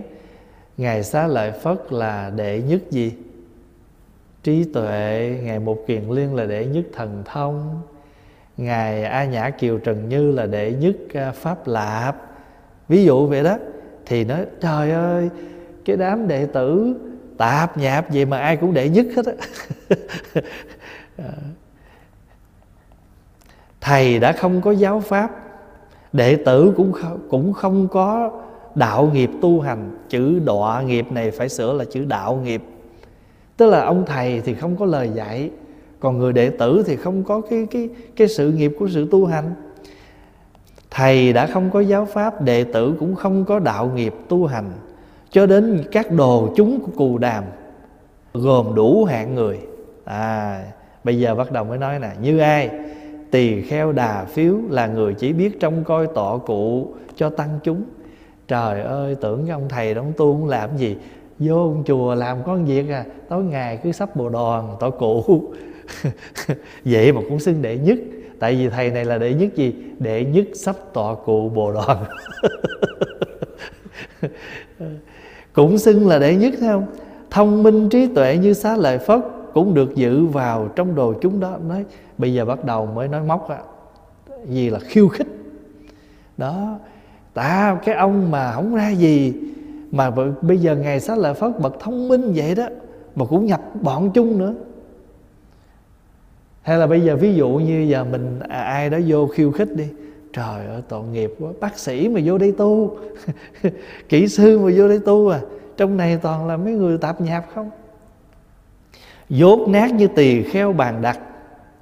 Ngài xá lợi Phất là đệ nhất gì? Trí tuệ, Ngài Một Kiền Liên là đệ nhất thần thông. Ngài A Nhã Kiều Trần Như là đệ nhất à, Pháp Lạp. Ví dụ vậy đó, Thì nói, trời ơi, Cái đám đệ tử tạp nhạp gì mà ai cũng đệ nhất hết á. *laughs* Ờ. Thầy đã không có giáo pháp đệ tử cũng không, cũng không có đạo nghiệp tu hành. Chữ đọa nghiệp này phải sửa là chữ đạo nghiệp. Tức là ông thầy thì không có lời dạy còn người đệ tử thì không có cái cái cái sự nghiệp của sự tu hành. Thầy đã không có giáo pháp đệ tử cũng không có đạo nghiệp tu hành. Cho đến các đồ chúng của cù đàm gồm đủ hạng người. À bây giờ bắt đầu mới nói nè. Như ai? Tỳ kheo đà phiếu là người chỉ biết trông coi tọa cụ cho tăng chúng. Trời ơi, tưởng cái ông thầy đó ông tu không làm gì? Vô ông chùa làm con việc à tối ngày cứ sắp bồ đoàn tọa cụ. *laughs* Vậy mà cũng xưng đệ nhất, tại vì thầy này là đệ nhất gì? Đệ nhất sắp tọa cụ bồ đoàn. *laughs* Cũng xưng là đệ nhất, thấy không? Thông minh trí tuệ như xá lợi phất cũng được dự vào trong đồ chúng đó. Nói bây giờ bắt đầu mới nói móc á gì là khiêu khích. Đó ta cái ông mà không ra gì mà bây giờ ngày xá lợi phất bậc thông minh vậy đó mà cũng nhập bọn chung nữa? Hay là bây giờ ví dụ như giờ mình à, ai đó vô khiêu khích đi trời ơi tội nghiệp quá bác sĩ mà vô đây tu *laughs* kỹ sư mà vô đây tu à trong này toàn là mấy người tạp nhạp không? Dốt nát như tỳ kheo bàn đặt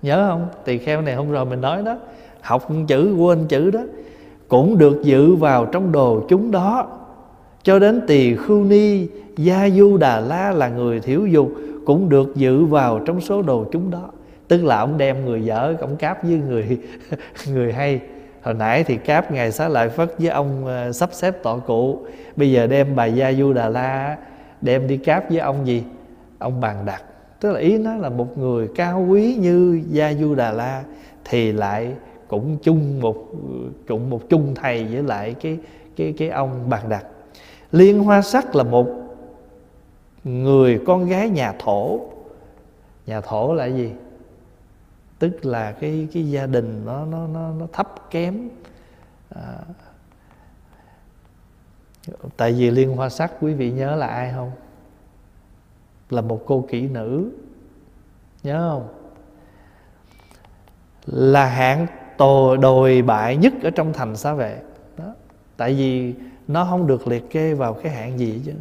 nhớ không? Tỳ kheo này hôm rồi mình nói đó. Học chữ, quên chữ đó. Cũng được dự vào trong đồ chúng đó. Cho đến tỳ khưu ni, gia du đà la là người thiểu dục, cũng được dự vào trong số đồ chúng đó. Tức là ông đem người dở, ông cáp với người *laughs* người hay. Hồi nãy thì cáp ngài xá lợi phất với ông ờ, sắp xếp tọa cụ. Bây giờ đem bà gia du đà la đem đi cáp với ông gì? Ông bàn đặt tức là ý nó là một người cao quý như gia du đà la thì lại cũng chung một cũng một chung thầy với lại cái cái cái ông bàn đặt liên hoa sắc là một người con gái nhà thổ. Nhà thổ là gì? Tức là cái cái gia đình nó nó nó, nó thấp kém. À, tại vì liên hoa sắc quý vị nhớ là ai không? Là một cô kỹ nữ. Nhớ không? Là hạng tồi đồi bại nhất ở trong thành xá vệ. Đó. Tại vì nó không được liệt kê vào cái hạng gì chứ.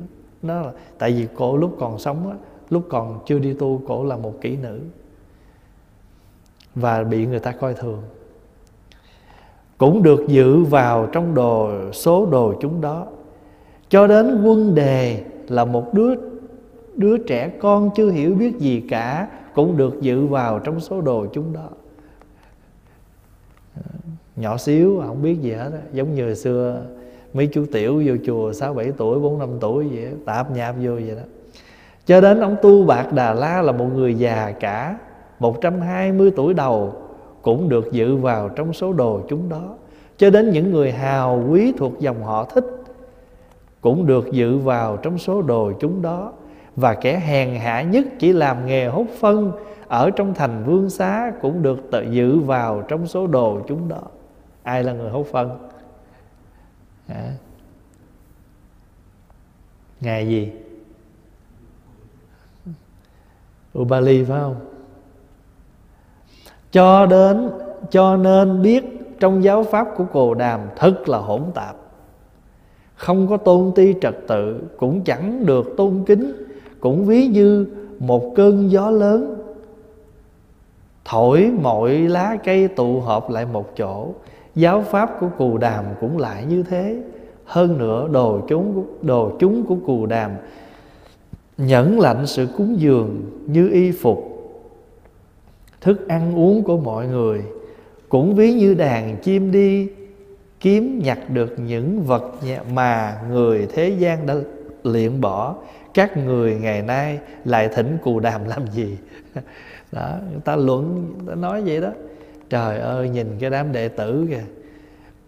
Nó là, tại vì cổ lúc còn sống á, lúc còn chưa đi tu, cổ là một kỹ nữ. Và bị người ta coi thường. Cũng được dự vào trong đồ số đồ chúng đó. Cho đến quân đề là một đứa đứa trẻ con chưa hiểu biết gì cả cũng được dự vào trong số đồ chúng đó. Nhỏ xíu không biết gì hết đó, giống như hồi xưa mấy chú tiểu vô chùa sáu bảy tuổi bốn năm tuổi vậy tạp nhạp vô vậy đó. Cho đến ông tu bạc đà la là một người già cả 120 tuổi đầu cũng được dự vào trong số đồ chúng đó. Cho đến những người hào quý thuộc dòng họ thích cũng được dự vào trong số đồ chúng đó và kẻ hèn hạ nhất chỉ làm nghề hút phân. Ở trong thành vương xá cũng được tự dự vào trong số đồ chúng đó. Ai là người hút phân? À. ngày gì? Ubali phải không? Cho đến, cho nên biết trong giáo pháp của cồ đàm thật là hỗn tạp. Không có tôn ti trật tự, cũng chẳng được tôn kính cũng ví như một cơn gió lớn. Thổi mọi lá cây tụ họp lại một chỗ. Giáo pháp của cù đàm cũng lại như thế. Hơn nữa, đồ chúng đồ chúng của cù đàm nhẫn lạnh sự cúng dường như y phục. Thức ăn uống của mọi người cũng ví như đàn chim đi kiếm nhặt được những vật mà người thế gian đã luyện bỏ các người ngày nay lại thỉnh cù đàm làm gì? *laughs* Đó người ta luận người ta nói vậy đó. Trời ơi nhìn cái đám đệ tử kìa.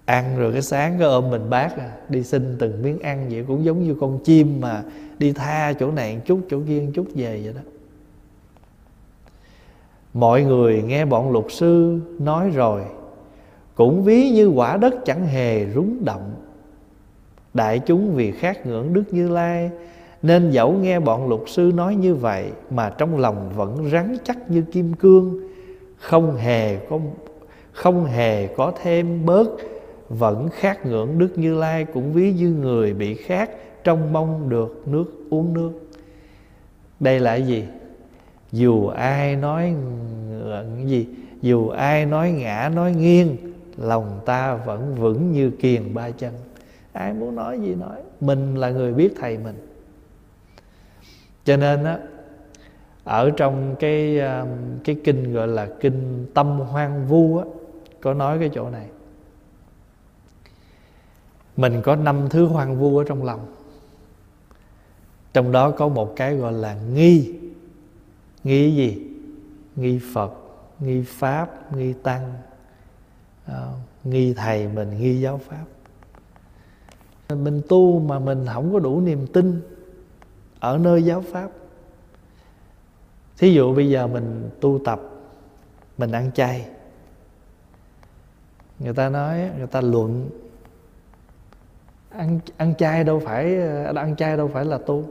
Ăn rồi cái sáng cái ôm mình bác, à, đi xin từng miếng ăn vậy cũng giống như con chim mà đi tha chỗ này một chút chỗ kia một chút về vậy đó. Mọi người nghe bọn luật sư nói rồi cũng ví như quả đất chẳng hề rúng động. Đại chúng vì khát ngưỡng đức như lai nên dẫu nghe bọn luật sư nói như vậy, mà trong lòng vẫn rắn chắc như kim cương. Không hề có, không hề có thêm bớt, vẫn khát ngưỡng đức như lai cũng ví như người bị khát trong mong được nước uống nước. Đây là gì? Dù ai nói gì, dù ai nói ngã, nói nghiêng, lòng ta vẫn vững như kiền ba chân. Ai muốn nói gì nói, mình là người biết thầy mình cho nên á, ở trong cái ờ, cái kinh gọi là kinh tâm hoang vu á, có nói cái chỗ này. Mình có năm thứ hoang vu ở trong lòng. Trong đó có một cái gọi là nghi. Nghi gì? Nghi phật, nghi pháp, nghi tăng. Ờ, nghi thầy mình, nghi giáo pháp. Mình tu mà mình không có đủ niềm tin ở nơi giáo pháp. Thí dụ bây giờ mình tu tập mình ăn chay người ta nói người ta luận ăn ăn chay đâu phải ờ, ăn chay đâu phải là tu.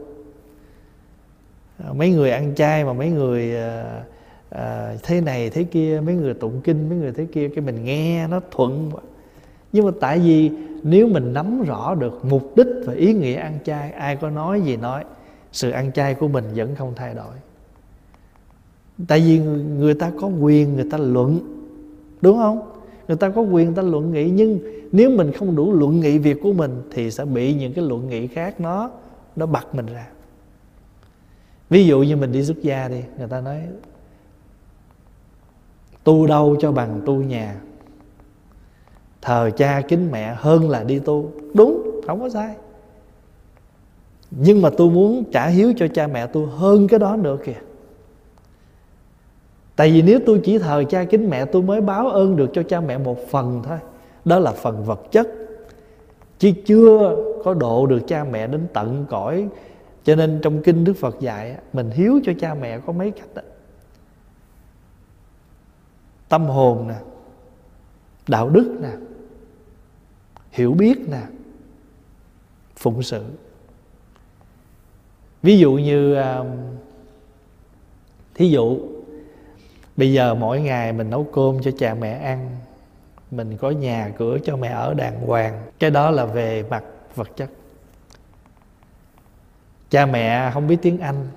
Mấy người ăn chay mà mấy người à, à, thế này thế kia mấy người tụng kinh mấy người thế kia cái mình nghe nó thuận nhưng mà tại vì nếu mình nắm rõ được mục đích và ý nghĩa ăn chay ai có nói gì nói sự ăn chay của mình vẫn không thay đổi. Tại vì người, ta có quyền người ta luận đúng không? Người ta có quyền người ta luận nghị nhưng nếu mình không đủ luận nghị việc của mình thì sẽ bị những cái luận nghị khác nó nó bật mình ra. Ví dụ như mình đi xuất gia đi người ta nói tu đâu cho bằng tu nhà thờ cha kính mẹ hơn là đi tu. Đúng không có sai nhưng mà tôi muốn trả hiếu cho cha mẹ tôi hơn cái đó nữa kìa. Tại vì nếu tôi chỉ thờ cha kính mẹ tôi mới báo ơn được cho cha mẹ một phần thôi, đó là phần vật chất. Chứ chưa có độ được cha mẹ đến tận cõi. Cho nên trong kinh đức phật dạy mình hiếu cho cha mẹ có mấy cách đó tâm hồn nè, đạo đức nè, hiểu biết nè, phụng sự ví dụ như um, thí dụ bây giờ mỗi ngày mình nấu cơm cho cha mẹ ăn mình có nhà cửa cho mẹ ở đàng hoàng cái đó là về mặt vật chất. Cha mẹ không biết tiếng anh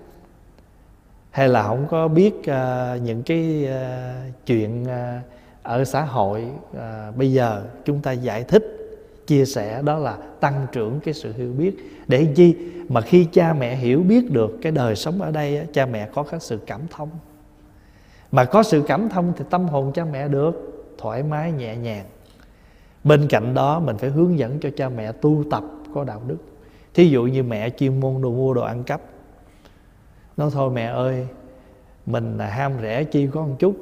hay là không có biết uh, những cái uh, chuyện uh, ở xã hội uh, bây giờ chúng ta giải thích chia sẻ đó là tăng trưởng cái sự hiểu biết. Để chi? Mà khi cha mẹ hiểu biết được cái đời sống ở đây cha mẹ có cái sự cảm thông. Mà có sự cảm thông thì tâm hồn cha mẹ được thoải mái, nhẹ nhàng. Bên cạnh đó, mình phải hướng dẫn cho cha mẹ tu tập có đạo đức. Thí dụ như mẹ chuyên môn đồ mua đồ ăn cắp. Nói thôi mẹ ơi, mình là ham rẻ chi có một chút.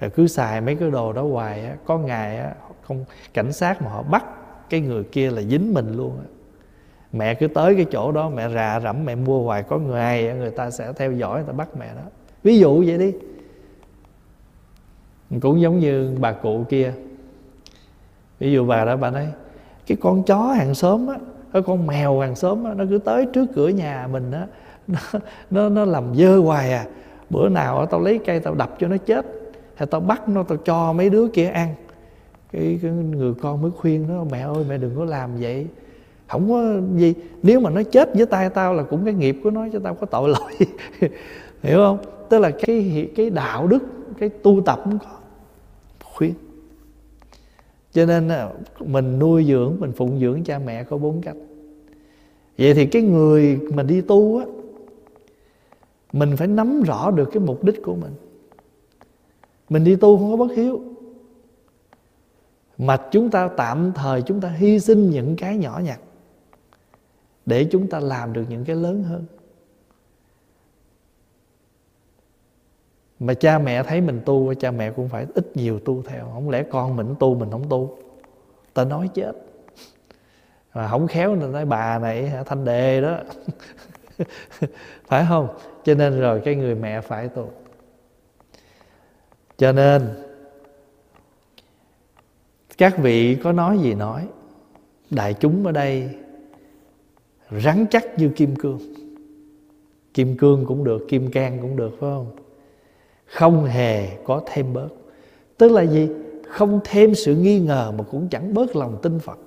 Rồi cứ xài mấy cái đồ đó hoài á, có ngày á, không, cảnh sát mà họ bắt cái người kia là dính mình luôn á. Mẹ cứ tới cái chỗ đó mẹ rà rẫm mẹ mua hoài có người ai người ta sẽ theo dõi người ta bắt mẹ đó. Ví dụ vậy đi. Cũng giống như bà cụ kia. Ví dụ bà đó bà nói cái con chó hàng xóm á cái con mèo hàng xóm á, nó cứ tới trước cửa nhà mình á nó, nó nó làm dơ hoài à. Bữa nào tao lấy cây tao đập cho nó chết hay tao bắt nó tao cho mấy đứa kia ăn cái, cái người con mới khuyên nó mẹ ơi mẹ đừng có làm vậy. Không có gì. Nếu mà nó chết với tay tao là cũng cái nghiệp của nó cho tao có tội lỗi. *laughs* Hiểu không? Tức là cái cái đạo đức cái tu tập cũng có. Khuyên. Cho cho nên mình nuôi dưỡng mình phụng dưỡng cha mẹ có bốn cách. Vậy thì cái người mà đi tu á mình phải nắm rõ được cái mục đích của mình. Mình đi tu không có bất hiếu mà chúng ta tạm thời chúng ta hy sinh những cái nhỏ nhặt để chúng ta làm được những cái lớn hơn. Mà cha mẹ thấy mình tu, cha mẹ cũng phải ít nhiều tu theo. Không lẽ con mình tu, mình không tu? Ta nói chết. Mà không khéo nên nói, bà này thanh đề đó. *laughs* Phải không? Cho nên rồi cái người mẹ phải tu. Cho nên các vị có nói gì nói. Đại chúng ở đây rắn chắc như kim cương. Kim cương cũng được, kim can cũng được, phải không? Không hề có thêm bớt. Tức là gì? Không thêm sự nghi ngờ mà cũng chẳng bớt lòng tin phật.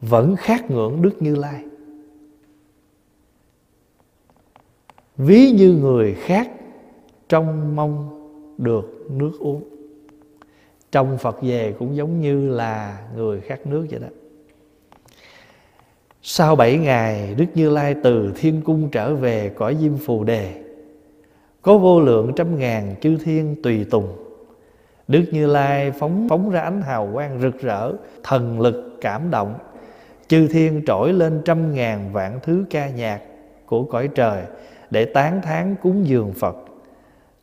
Vẫn khát ngưỡng đức như lai. Ví như người khác trong mong được nước uống. Trong phật về cũng giống như là người khát nước vậy đó. Sau bảy ngày, Đức Như Lai từ thiên cung trở về cõi diêm phù đề. Có vô lượng trăm ngàn chư thiên tùy tùng. Đức Như Lai phóng phóng ra ánh hào quang rực rỡ, Thần lực, cảm động. Chư thiên trỗi lên trăm ngàn vạn thứ ca nhạc của cõi trời Để tán thán cúng dường Phật.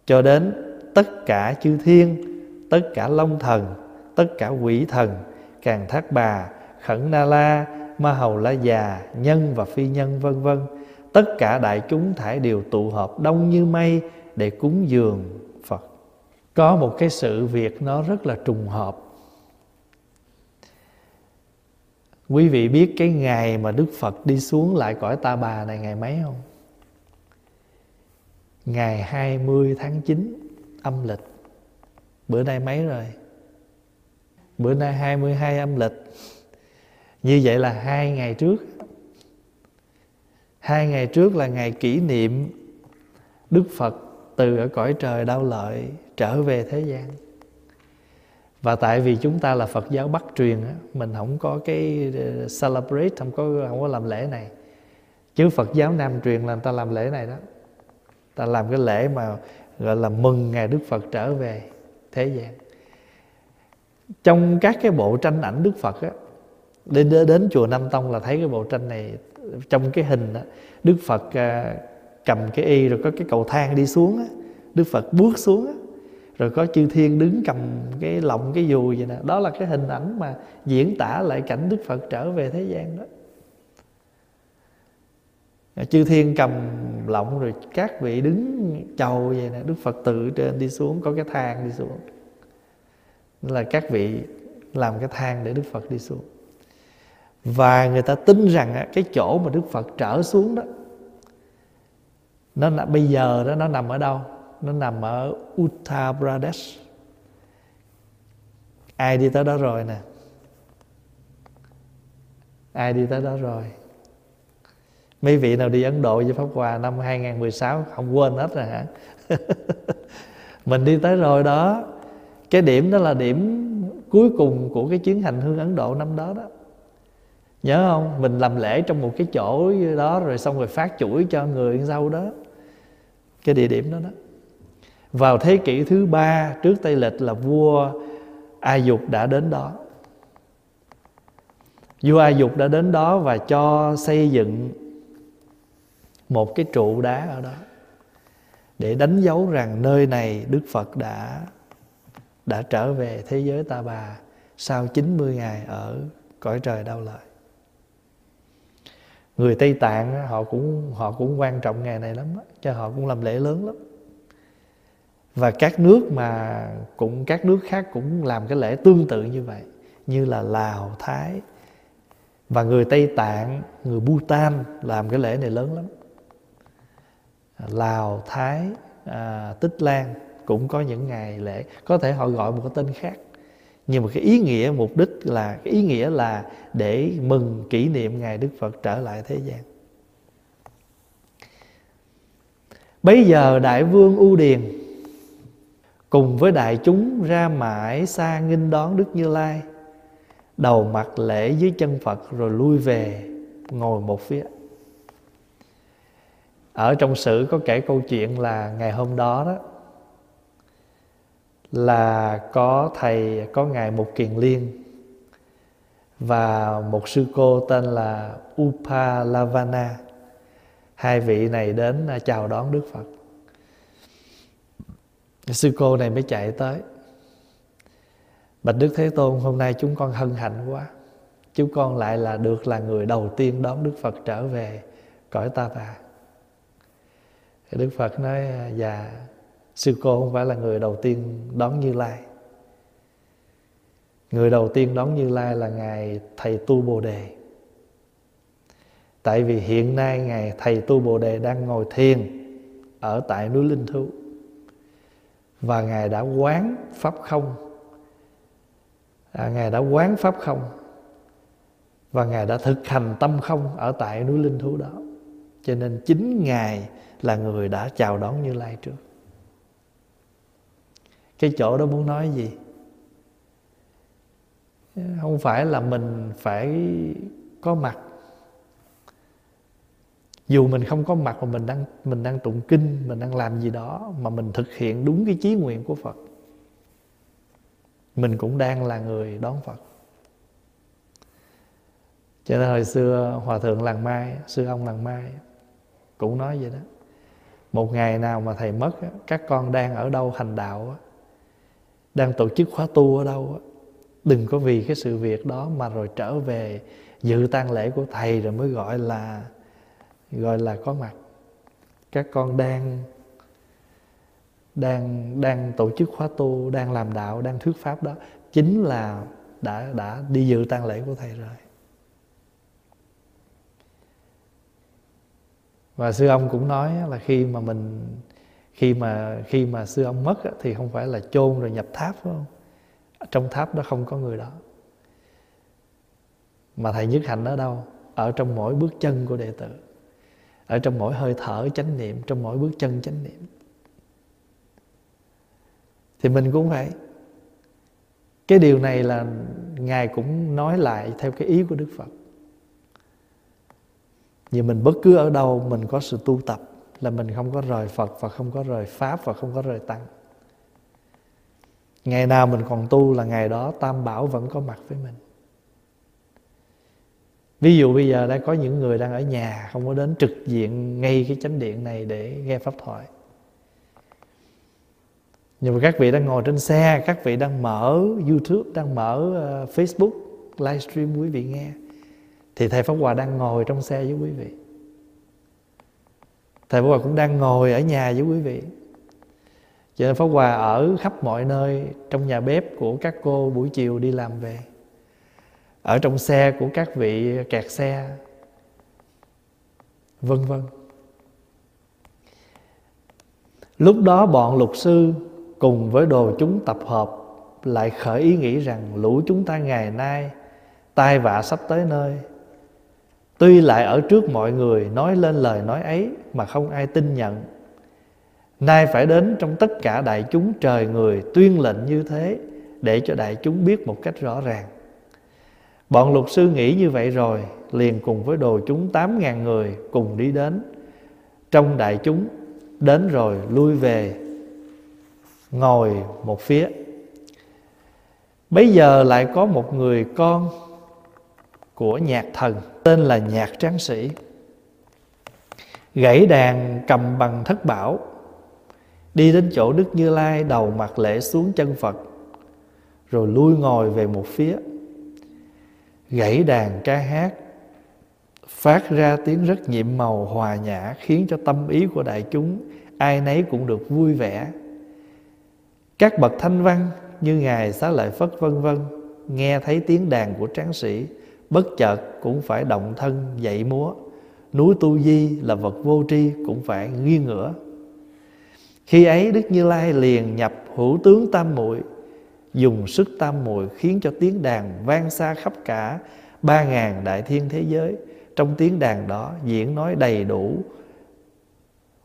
Cho đến tất cả chư thiên, Tất cả long thần, Tất cả quỷ thần, Càng thác bà, Khẩn Na La, Ma Hầu La Già, Nhân và phi nhân, vân vân. Tất cả đại chúng thải đều tụ họp đông như mây Để cúng dường Phật. Có một cái sự việc nó rất là trùng hợp. Quý vị biết cái ngày mà Đức Phật đi xuống lại cõi Ta Bà này ngày mấy không? Ngày 20 tháng 9 âm lịch. Bữa nay mấy rồi? Bữa nay 22 âm lịch. Như vậy là hai ngày trước. Hai ngày trước là ngày kỷ niệm Đức Phật từ ở cõi trời đau lợi trở về thế gian. Và tại vì chúng ta là Phật giáo Bắc truyền á, mình không có cái ờ, celebrate, không có không có làm lễ này. Chứ Phật giáo Nam truyền là người ta làm lễ này đó. Ta làm cái lễ mà gọi là mừng ngày Đức Phật trở về thế gian. Trong các cái bộ tranh ảnh Đức Phật á đến đến chùa Nam Tông là thấy cái bộ tranh này trong cái hình đó, Đức Phật à, cầm cái y rồi có cái cầu thang đi xuống á Đức Phật bước xuống á rồi có chư thiên đứng cầm cái lọng cái dù vậy nè. Đó là cái hình ảnh mà diễn tả lại cảnh đức phật trở về thế gian đó chư thiên cầm lọng rồi các vị đứng chầu vậy nè. Đức phật tự trên đi xuống, có cái thang đi xuống. Là các vị làm cái thang để đức phật đi xuống. Và người ta tin rằng cái chỗ mà đức phật trở xuống đó, nó bây giờ đó nó nằm ở đâu? Nó nằm ở Uttar Pradesh. Ai đi tới đó rồi nè? Ai đi tới đó rồi? Mấy vị nào đi Ấn Độ với Pháp Hòa năm 2016 không quên hết rồi hả? *laughs* Mình đi tới rồi đó. Cái điểm đó là điểm cuối cùng của cái chuyến hành hương Ấn Độ năm đó đó. Nhớ không? Mình làm lễ trong một cái chỗ đó rồi xong rồi phát chuỗi cho người sau đó. Cái địa điểm đó đó. Vào thế kỷ thứ ba trước Tây Lịch là vua A Dục đã đến đó. Vua A Dục đã đến đó và cho xây dựng một cái trụ đá ở đó để đánh dấu rằng nơi này Đức Phật đã đã trở về thế giới ta bà sau 90 ngày ở cõi trời đau lợi. Người Tây Tạng họ cũng họ cũng quan trọng ngày này lắm cho họ cũng làm lễ lớn lắm và các nước mà cũng các nước khác cũng làm cái lễ tương tự như vậy như là Lào, Thái và người Tây Tạng, người Bhutan làm cái lễ này lớn lắm. Lào, Thái, à, Tích Lan cũng có những ngày lễ, có thể họ gọi một cái tên khác. Nhưng mà cái ý nghĩa mục đích là cái ý nghĩa là để mừng kỷ niệm ngày Đức Phật trở lại thế gian. Bây giờ Đại vương U Điền cùng với đại chúng ra mãi xa nghinh đón đức như lai đầu mặt lễ dưới chân phật rồi lui về ngồi một phía ở trong sử có kể câu chuyện là ngày hôm đó đó, là có thầy, có ngài mục kiền liên và một sư cô tên là upa lavana hai vị này đến à, chào đón Đức Phật. Sư cô này mới chạy tới. Bạch Đức Thế Tôn, hôm nay chúng con hân hạnh quá. Chúng con lại là được là người đầu tiên đón Đức Phật trở về cõi ta bà Đức Phật nói à, dạ sư cô không phải là người đầu tiên đón Như Lai. Người đầu tiên đón Như Lai là ngài thầy tu Bồ đề. Tại vì hiện nay ngài thầy tu Bồ đề đang ngồi thiền ở tại núi Linh Thú và ngài đã quán pháp không. À, ngài đã quán pháp không và ngài đã thực hành tâm không ở tại núi Linh Thú đó. Cho nên chính ngài là người đã chào đón Như Lai trước. Cái chỗ đó muốn nói gì? Không phải là mình phải có mặt. Dù mình không có mặt mà mình đang mình đang tụng kinh, mình đang làm gì đó mà mình thực hiện đúng cái chí nguyện của Phật, mình cũng đang là người đón Phật. Cho nên hồi xưa hòa thượng làng mai, sư ông làng mai cũng nói vậy đó một ngày nào mà thầy mất các con đang ở đâu hành đạo đang tổ chức khóa tu ở đâu đừng có vì cái sự việc đó mà rồi trở về dự tang lễ của thầy rồi mới gọi là gọi là có mặt. Các con đang đang đang tổ chức khóa tu, đang làm đạo, đang thuyết pháp đó, chính là đã đã đi dự tang lễ của thầy rồi. Và sư ông cũng nói là khi mà mình, khi mà khi mà sư ông mất thì không phải là chôn rồi nhập tháp, phải không? Trong tháp đó không có người đó. Mà thầy nhất hạnh ở đâu? Ở trong mỗi bước chân của đệ tử. Ở trong mỗi hơi thở chánh niệm, trong mỗi bước chân chánh niệm. Thì mình cũng vậy. Cái điều này là ngài cũng nói lại theo cái ý của đức phật vì mình bất cứ ở đâu, mình có sự tu tập là mình không có rời phật và không có rời pháp và không có rời tăng. Ngày nào mình còn tu là ngày đó tam bảo vẫn có mặt với mình. Ví dụ bây giờ đã có những người đang ở nhà, không có đến trực diện ngay cái chánh điện này để nghe pháp thoại. Nhưng mà các vị đang ngồi trên xe, các vị đang mở youtube, đang mở ờ, facebook, livestream quý vị nghe thì thầy pháp hòa đang ngồi trong xe với quý vị. Thầy pháp hòa cũng đang ngồi ở nhà với quý vị. Cho nên pháp hòa ở khắp mọi nơi trong nhà bếp của các cô buổi chiều đi làm về. Ở trong xe của các vị kẹt xe. Vân vân. Lúc đó bọn lục sư cùng với đồ chúng tập hợp lại khởi ý nghĩ rằng lũ chúng ta ngày nay tai vạ sắp tới nơi tuy lại ở trước mọi người nói lên lời nói ấy mà không ai tin nhận, nay phải đến trong tất cả đại chúng trời người tuyên lệnh như thế để cho đại chúng biết một cách rõ ràng. Bọn luật sư nghĩ như vậy rồi, Liền cùng với đồ chúng tám ngàn người Cùng đi đến. Trong đại chúng, Đến rồi lui về, Ngồi một phía. Bây giờ lại có một người con của nhạc thần, Tên là nhạc tráng sĩ. Gãy đàn cầm bằng thất bảo, Đi đến chỗ Đức Như Lai Đầu mặt lễ xuống chân Phật, Rồi lui ngồi về một phía. Gãy đàn ca hát, phát ra tiếng rất nhiệm màu hòa nhã khiến cho tâm ý của đại chúng ai nấy cũng được vui vẻ. Các bậc thanh văn như ngài xá lợi phất vân vân nghe thấy tiếng đàn của tráng sĩ bất chợt cũng phải động thân dậy múa. Núi tu di là vật vô tri cũng phải nghiêng ngửa. Khi ấy đức như lai liền nhập hữu tướng tam muội. Dùng sức tam muội khiến cho tiếng đàn vang xa khắp cả ba ngàn đại thiên thế giới. Trong tiếng đàn đó diễn nói đầy đủ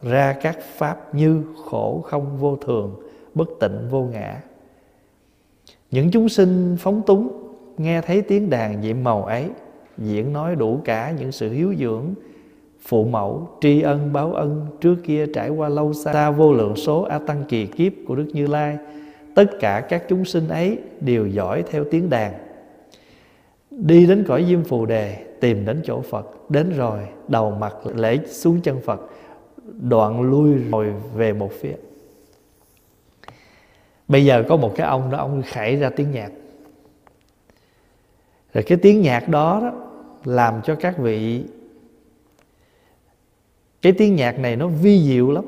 ra các pháp như khổ không vô thường, bất tịnh vô ngã. Những chúng sinh phóng túng nghe thấy tiếng đàn nhiệm màu ấy, diễn nói đủ cả những sự hiếu dưỡng. Phụ mẫu, tri ân, báo ân, trước kia trải qua lâu xa vô lượng số a tăng kỳ kiếp của đức như lai. Tất cả các chúng sinh ấy đều giỏi theo tiếng đàn. Đi đến cõi diêm phù đề, tìm đến chỗ phật. Đến rồi, đầu mặt lễ xuống chân phật. Đoạn lui rồi về một phía. Bây giờ có một cái ông đó, ông khải ra tiếng nhạc rồi cái tiếng nhạc đó, đó làm cho các vị cái tiếng nhạc này nó vi diệu lắm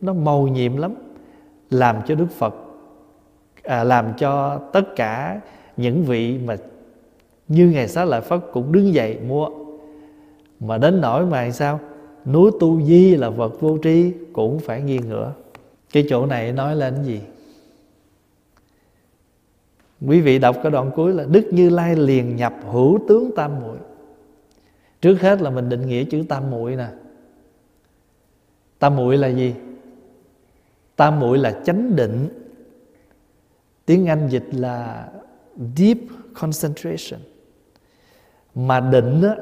nó màu nhiệm lắm làm cho đức phật à, làm cho tất cả những vị mà như ngày xá lợi phất cũng đứng dậy mua. Mà đến nỗi mà sao? Núi tu di là vật vô tri cũng phải nghiêng ngửa. Cái chỗ này nói lên cái gì? Quý vị đọc cái đoạn cuối là đức như lai liền nhập hữu tướng tam muội. Trước hết là mình định nghĩa chữ tam muội nè. Tam muội là gì? Tam muội là chánh định. Tiếng anh dịch là deep concentration. Mà định đó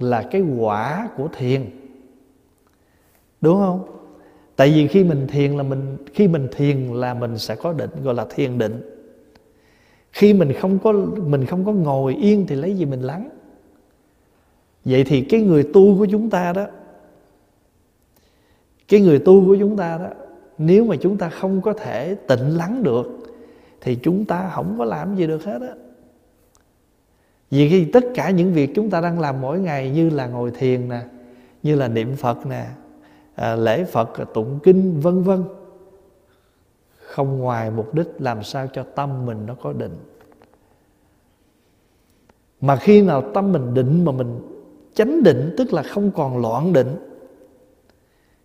là cái quả của thiền. Đúng không? Tại vì khi mình thiền là mình, khi mình thiền là mình sẽ có định, gọi là thiền định khi mình không có, mình không có ngồi yên thì lấy gì mình lắng? Vậy thì cái người tu của chúng ta đó, cái người tu của chúng ta đó, nếu mà chúng ta không có thể tịnh lắng được, thì chúng ta không có làm gì được hết á. Vì khi tất cả những việc chúng ta đang làm mỗi ngày như là ngồi thiền nè, như là niệm phật nè à, lễ phật, tụng kinh, vân vân không ngoài mục đích làm sao cho tâm mình nó có định. Mà khi nào tâm mình định mà mình chánh định, tức là không còn loạn định,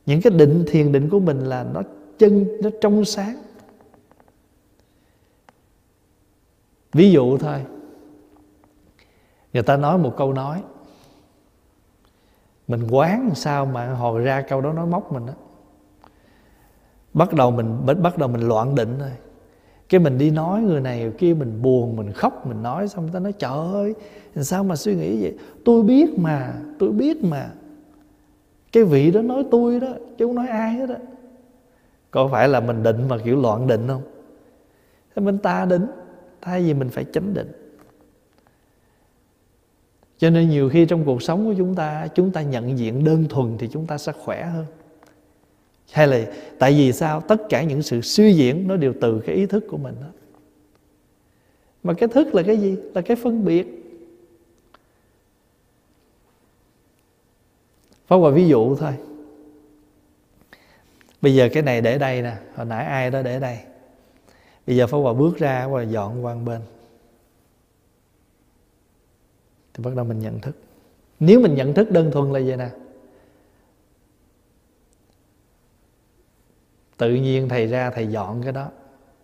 những cái định thiền định của mình là nó chân, nó trong sáng. Ví dụ thôi, người ta nói một câu nói, mình quán sao mà hồi ra câu đó nói móc mình đó bắt đầu mình, bắt đầu mình loạn định rồi cái mình đi nói người này người kia, mình buồn, mình khóc, mình nói xong ta nói, trời ơi, sao mà suy nghĩ vậy? Tôi biết mà, tôi biết mà. Cái vị đó nói tôi đó, chứ không nói ai hết đó có phải là mình định mà kiểu loạn định không? Thế mình ta định, thay vì mình phải chánh định. Cho nên nhiều khi trong cuộc sống của chúng ta chúng ta nhận diện đơn thuần thì chúng ta sẽ khỏe hơn hay là tại vì sao tất cả những sự suy diễn nó đều từ cái ý thức của mình đó mà cái thức là cái gì? Là cái phân biệt. Pháp Hòa ví dụ thôi. Bây giờ cái này để đây nè, Hồi nãy ai đó để đây. Bây giờ Pháp Hòa bước ra và dọn qua bên. Thì bắt đầu mình nhận thức. Nếu mình nhận thức đơn thuần là gì nè Tự nhiên thầy ra thầy dọn cái đó.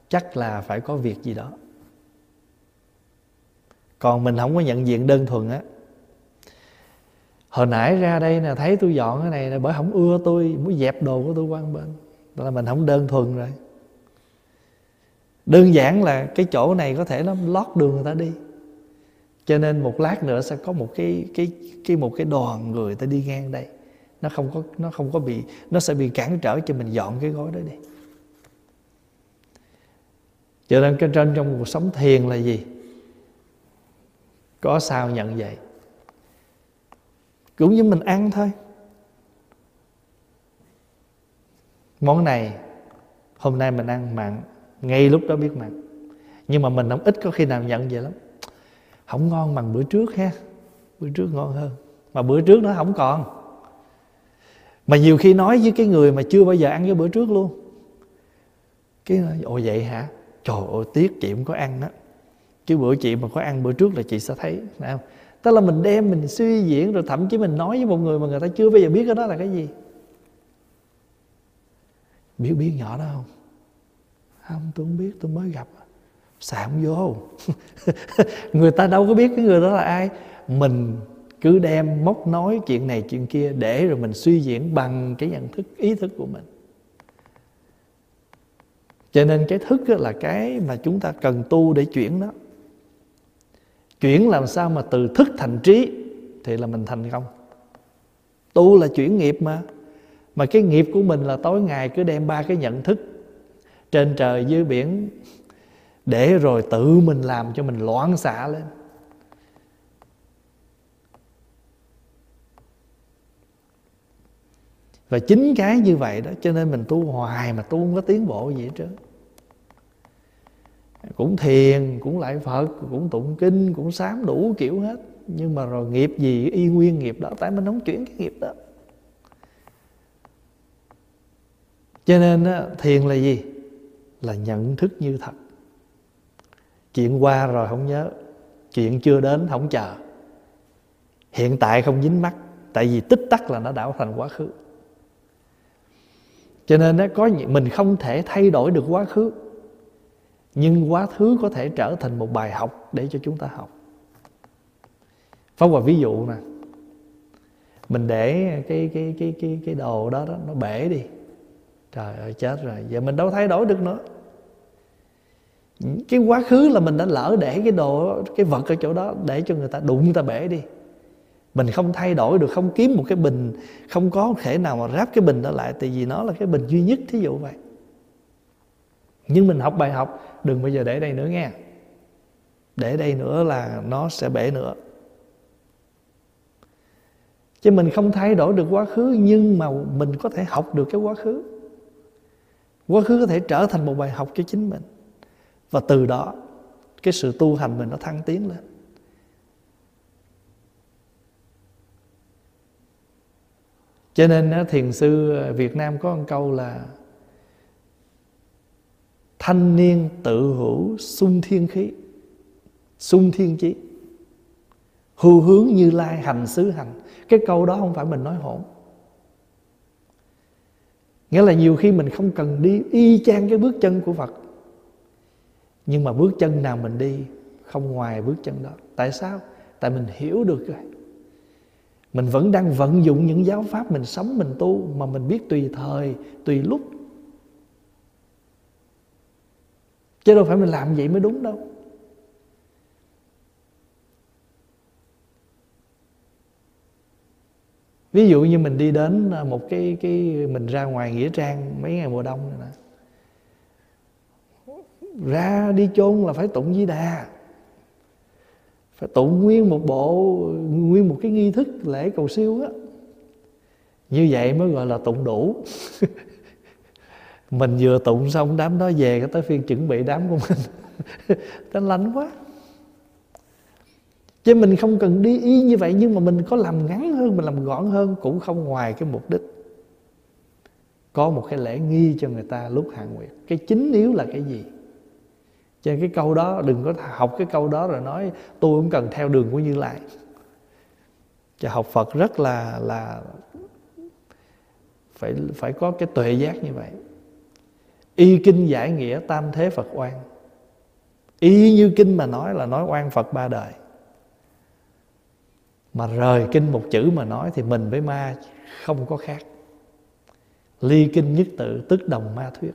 Chắc là phải có việc gì đó. Còn mình không có nhận diện đơn thuần á. Hồi nãy ra đây nè, thấy tôi dọn cái này là bởi không ưa tôi, muốn dẹp đồ của tôi qua bên. Đó là mình không đơn thuần rồi. Đơn giản là cái chỗ này có thể nó lót đường người ta đi. Cho nên một lát nữa sẽ có một cái cái cái, một cái đoàn người ta đi ngang đây nó không có, nó không có bị, nó sẽ bị cản trở cho mình dọn cái gói đó đi. Cho nên cái trên trong cuộc sống thiền là gì? Có sao nhận vậy? Cũng như mình ăn thôi. Món này, hôm nay mình ăn mặn, ngay lúc đó biết mặn. Nhưng mà mình không ít có khi nào nhận vậy lắm. Không ngon bằng bữa trước ha. Bữa trước ngon hơn. Mà bữa trước nó không còn mà nhiều khi nói với cái người mà chưa bao giờ ăn cái bữa trước luôn. Cái nói ồ, vậy hả? Trời ơi, tiếc chị không có ăn đó. Chứ bữa chị mà có ăn bữa trước là chị sẽ thấy. Phải không? Tức là mình đem, mình suy diễn, rồi thậm chí mình nói với một người mà người ta chưa bao giờ biết cái đó là cái gì. Biết biết nhỏ đó không? Không, tôi không biết, tôi mới gặp. Xài không vô. *laughs* Người ta đâu có biết cái người đó là ai. Mình cứ đem móc nói chuyện này, chuyện kia để rồi mình suy diễn bằng cái nhận thức, ý thức của mình. Cho nên cái thức là cái mà chúng ta cần tu để chuyển đó. Chuyển làm sao mà từ thức thành trí thì là mình thành công. Tu là chuyển nghiệp mà. Mà cái nghiệp của mình là tối ngày cứ đem ba cái nhận thức trên trời dưới biển để rồi tự mình làm cho mình loạn xạ lên. Và chính cái như vậy đó, cho nên mình tu hoài mà tu không có tiến bộ gì hết trơn. Cũng thiền, cũng lại phật, cũng tụng kinh, cũng sám đủ kiểu hết. Nhưng mà rồi nghiệp gì, y nguyên nghiệp đó, tại mình không chuyển cái nghiệp đó. Cho nên thiền là gì? Là nhận thức như thật. Chuyện qua rồi không nhớ, chuyện chưa đến không chờ. Hiện tại không dính mắt, tại vì tích tắc là nó đã thành quá khứ cho nên nó có mình không thể thay đổi được quá khứ. Nhưng quá khứ có thể trở thành một bài học để cho chúng ta học. Pháp Hòa ví dụ nè. Mình để cái cái cái cái cái đồ đó, đó nó bể đi. Trời ơi chết rồi. Giờ mình đâu thay đổi được nữa. Cái quá khứ là mình đã lỡ để cái đồ Cái vật ở chỗ đó Để cho người ta đụng người ta bể đi. Mình không thay đổi được, Không kiếm một cái bình, Không có thể nào mà ráp cái bình đó lại, Tại vì nó là cái bình duy nhất, Thí dụ vậy. Nhưng mình học bài học, Đừng bao giờ để đây nữa nghe. Để đây nữa là nó sẽ bể nữa. Chứ mình không thay đổi được quá khứ, nhưng mà mình có thể học được cái quá khứ. Quá khứ có thể trở thành một bài học cho chính mình. Và từ đó, cái sự tu hành mình nó thăng tiến lên. Cho nên thiền sư ờ, Việt Nam có một câu là thanh niên tự hữu sung thiên khí, sung thiên chí. Hư hướng như lai hành xứ hành. Cái câu đó không phải mình nói hỗn nghĩa là nhiều khi mình không cần đi y chang cái bước chân của phật. Nhưng mà bước chân nào mình đi, không ngoài bước chân đó. Tại sao? Tại mình hiểu được rồi mình vẫn đang vận dụng những giáo pháp mình sống, mình tu mà mình biết tùy thời, tùy lúc. Chứ đâu phải mình làm vậy mới đúng đâu. Ví dụ như mình đi đến à, một cái cái mình ra ngoài nghĩa trang mấy ngày mùa đông này nè. Ra đi chôn là phải tụng di đà phải tụng nguyên một bộ, nguyên một cái nghi thức lễ cầu siêu á. Như vậy mới gọi là tụng đủ. *laughs* Mình vừa tụng xong đám đó về, cái tới phiên chuẩn bị đám của mình. *laughs* Nó lạnh quá. Chứ mình không cần đi y như vậy, nhưng mà mình có làm ngắn hơn, mình làm gọn hơn, cũng không ngoài cái mục đích. Có một cái lễ nghi cho người ta lúc hạ nguyệt. Cái chính yếu là cái gì? Cho nên cái câu đó, đừng có học cái câu đó rồi nói, tôi cũng cần theo đường của như lai. Cho học phật rất là là phải phải có cái tuệ giác như vậy. Y kinh giải nghĩa tam thế phật oan. Y như kinh mà nói là nói oan phật ba đời. Mà rời kinh một chữ mà nói thì mình với ma không có khác. Ly kinh nhất tự, tức đồng ma thuyết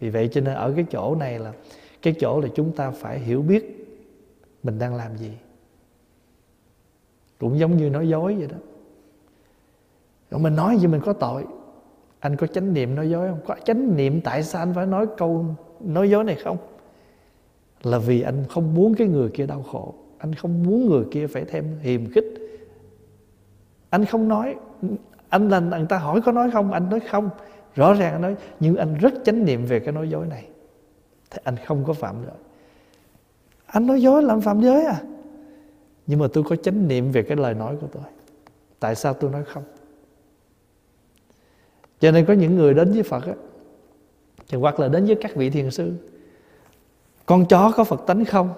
vì vậy cho nên ở cái chỗ này là, cái chỗ là chúng ta phải hiểu biết mình đang làm gì. Cũng giống như nói dối vậy đó. Rồi mình nói gì mình có tội. Anh có chánh niệm nói dối không? Có chánh niệm tại sao anh phải nói câu nói dối này không? Là vì anh không muốn cái người kia đau khổ. Anh không muốn người kia phải thêm hiềm khích. Anh không nói. Anh là người ta hỏi có nói không? Anh nói không rõ ràng anh nói, nhưng anh rất chánh niệm về cái nói dối này. Thì anh không có phạm rồi anh nói dối là anh phạm giới à? Nhưng mà tôi có chánh niệm về cái lời nói của tôi. Tại sao tôi nói không? Cho nên có những người đến với phật á hoặc là đến với các vị thiền sư, con chó có phật tánh không?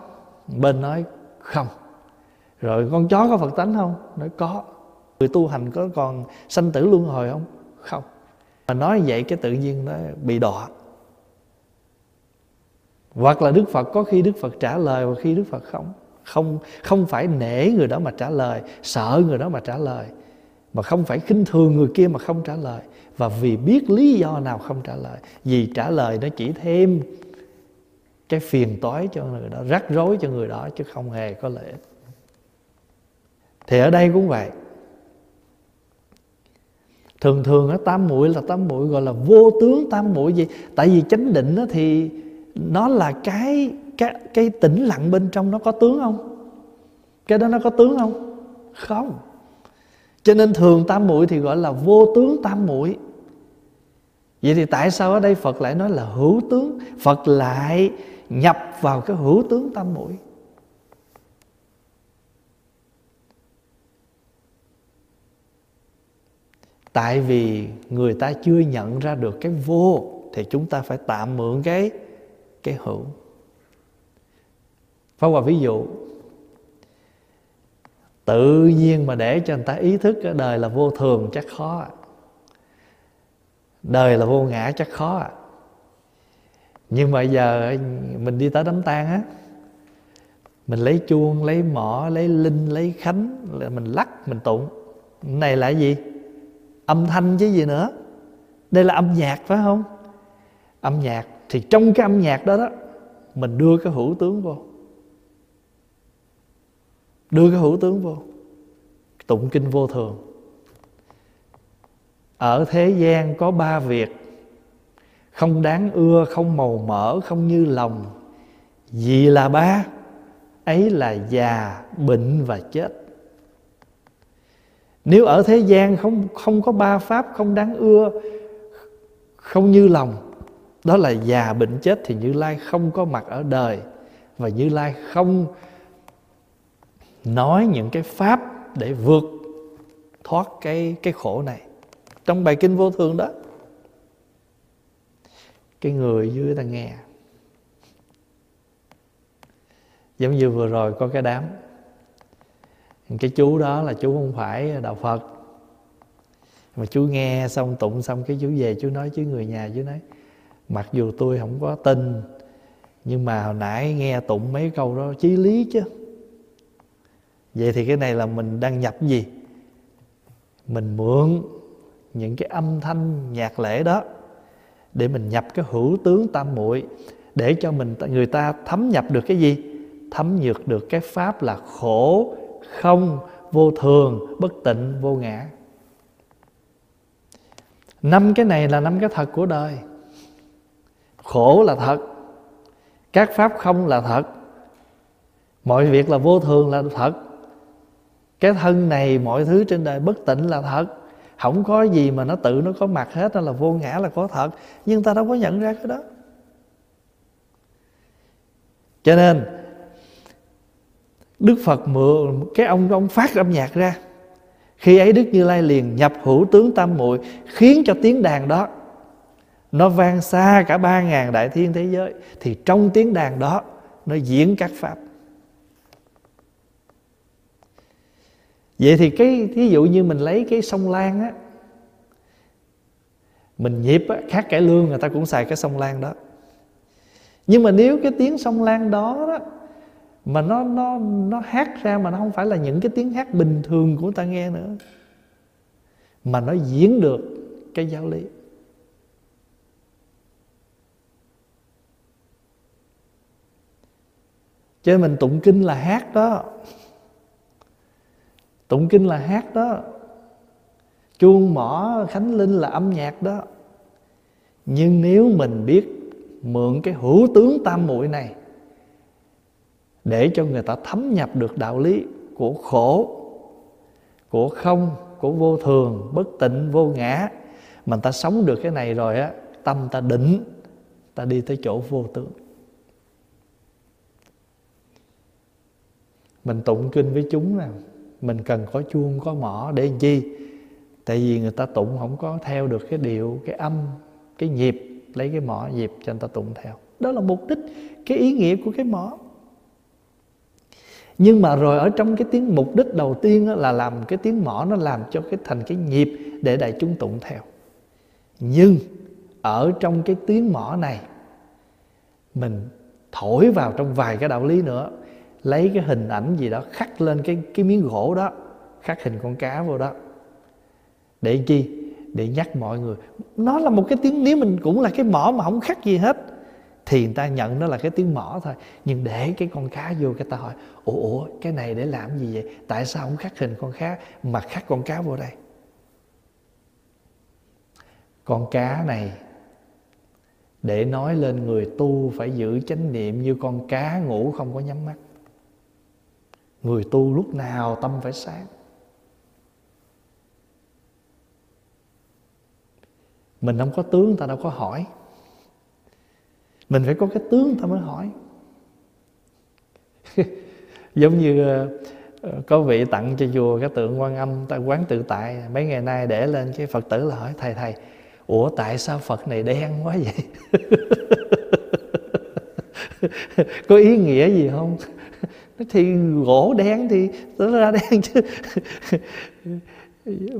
Bên nói, không. Rồi, con chó có phật tánh không? Nói, có. Người tu hành có còn sanh tử luân hồi không? Không mà nói vậy cái tự nhiên nó bị đọa. Hoặc là đức phật, có khi đức phật trả lời và khi đức phật không. Không không phải nể người đó mà trả lời, sợ người đó mà trả lời. Mà không phải khinh thường người kia mà không trả lời. Và vì biết lý do nào không trả lời. Vì trả lời nó chỉ thêm cái phiền toái cho người đó, rắc rối cho người đó chứ không hề có lợi ích. Thì ở đây cũng vậy thường thường ở tam muội là tam muội gọi là vô tướng tam muội gì tại vì chánh định á thì nó là cái cái cái tĩnh lặng bên trong nó có tướng không? Cái đó nó có tướng không? Không. Cho nên thường tam muội thì gọi là vô tướng tam muội vậy thì tại sao ở đây phật lại nói là hữu tướng? Phật lại nhập vào cái hữu tướng tam muội tại vì người ta chưa nhận ra được cái vô thì chúng ta phải tạm mượn cái cái hữu. Pháp Hòa ví dụ Tự nhiên mà để cho người ta ý thức cái đời là vô thường chắc khó à. Đời là vô ngã chắc khó à. Nhưng mà giờ mình đi tới đám tang á Mình lấy chuông, lấy mỏ, lấy linh, lấy khánh là Mình lắc, mình tụng. Này là gì? Âm thanh chứ gì nữa. Đây là âm nhạc phải không? Âm nhạc Thì trong cái âm nhạc đó đó, Mình đưa cái hữu tướng vô. Đưa cái hữu tướng vô. Tụng kinh vô thường. Ở thế gian có ba việc. Không đáng ưa, không màu mỡ, không như lòng. Vì là ba, ấy là già, bệnh và chết nếu ở thế gian không không có ba pháp, không đáng ưa, không như lòng, đó là già bệnh chết thì như lai không có mặt ở đời. Và như lai không nói những cái pháp để vượt thoát cái cái khổ này. Trong bài kinh vô thường đó, cái người dưới ta nghe. Giống như vừa rồi có cái đám cái chú đó là chú không phải đạo phật. Mà chú nghe xong tụng xong cái chú về chú nói với người nhà, chú nói, mặc dù tôi không có tin, nhưng mà hồi nãy nghe tụng mấy câu đó chí lý chứ. Vậy thì cái này là mình đang nhập gì? Mình mượn những cái âm thanh, nhạc lễ đó để mình nhập cái hữu tướng tam muội, để cho mình người ta thấm nhập được cái gì? Thấm nhược được cái pháp là khổ không vô thường, bất tịnh, vô ngã. Năm cái này là năm cái thật của đời. Khổ là thật, các pháp không là thật, mọi việc là vô thường là thật. Cái thân này, mọi thứ trên đời bất tịnh là thật. Không có gì mà nó tự nó có mặt hết đó là vô ngã là có thật. Nhưng ta đâu có nhận ra cái đó. Cho nên đức phật mượn cái ông ông phát âm nhạc ra. Khi ấy đức như lai liền nhập hữu tướng tam muội khiến cho tiếng đàn đó nó vang xa cả ba ngàn đại thiên thế giới. Thì trong tiếng đàn đó nó diễn các pháp. Vậy thì cái ví dụ như mình lấy cái sông lan á mình nhịp á, khác cải lương người ta cũng xài cái sông lan đó. Nhưng mà nếu cái tiếng sông lan đó, đó mà nó nó nó hát ra mà nó không phải là những cái tiếng hát bình thường của ta nghe nữa. Mà nó diễn được cái giáo lý. Cho nên mình tụng kinh là hát đó. Tụng kinh là hát đó. Chuông mỏ khánh linh là âm nhạc đó. Nhưng nếu mình biết mượn cái hữu tướng tam muội này để cho người ta thấm nhập được đạo lý của khổ, của không, của vô thường, bất tịnh, vô ngã. Mà ta sống được cái này rồi á, tâm ta định, ta đi tới chỗ vô tướng. Mình tụng kinh với chúng nè, mình cần có chuông, có mỏ để làm chi? Tại vì người ta tụng không có theo được cái điệu, cái âm, cái nhịp, lấy cái mỏ nhịp cho người ta tụng theo. Đó là mục đích, cái ý nghĩa của cái mỏ nhưng mà rồi ở trong cái tiếng mục đích đầu tiên là làm cái tiếng mỏ nó làm cho cái thành cái nhịp để đại chúng tụng theo. Nhưng ở trong cái tiếng mỏ này, mình thổi vào trong vài cái đạo lý nữa, lấy cái hình ảnh gì đó khắc lên cái cái miếng gỗ đó, khắc hình con cá vô đó. Để chi? Để nhắc mọi người. Nó là một cái tiếng, nếu mình cũng là cái mỏ mà không khắc gì hết thì người ta nhận nó là cái tiếng mỏ thôi. Nhưng để cái con cá vô, cái ta hỏi, ủa ủa, cái này để làm gì vậy? Tại sao không khắc hình con cá mà khắc con cá vô đây? Con cá này, để nói lên người tu phải giữ chánh niệm như con cá ngủ không có nhắm mắt. Người tu lúc nào tâm phải sáng. Mình không có tướng, ta đâu có hỏi mình phải có cái tướng ta mới hỏi. *laughs* Giống như ờ, ờ, có vị tặng cho chùa cái tượng quan âm tại quán tự tại, mấy ngày nay để lên cái phật tử là hỏi, thầy thầy, ủa tại sao phật này đen quá vậy? *laughs* Có ý nghĩa gì không? *laughs* Thì gỗ đen thì nó ra đen chứ.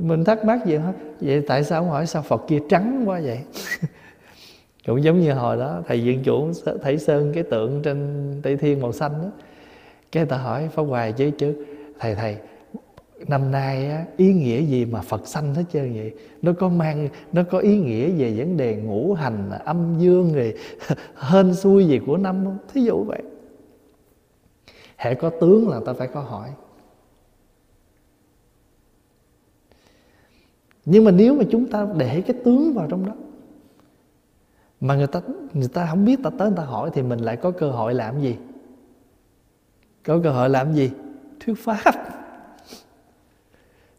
Mình thắc mắc gì hết vậy tại sao ông hỏi sao phật kia trắng quá vậy? Cũng giống như hồi đó thầy viện chủ thấy sơn cái tượng trên tây thiên màu xanh đó cái ta hỏi pháp hoài chứ chứ thầy thầy năm nay á, ý nghĩa gì mà Phật sanh hết trơn vậy? Nó có mang nó có ý nghĩa về vấn đề ngũ hành âm dương rồi *laughs* hên xui gì của năm không? Thí dụ vậy. Hệ có tướng là ta phải có hỏi. Nhưng mà nếu mà chúng ta để cái tướng vào trong đó mà người ta người ta không biết, ta tới người ta hỏi thì mình lại có cơ hội làm gì? Có cơ hội làm gì? Thuyết pháp.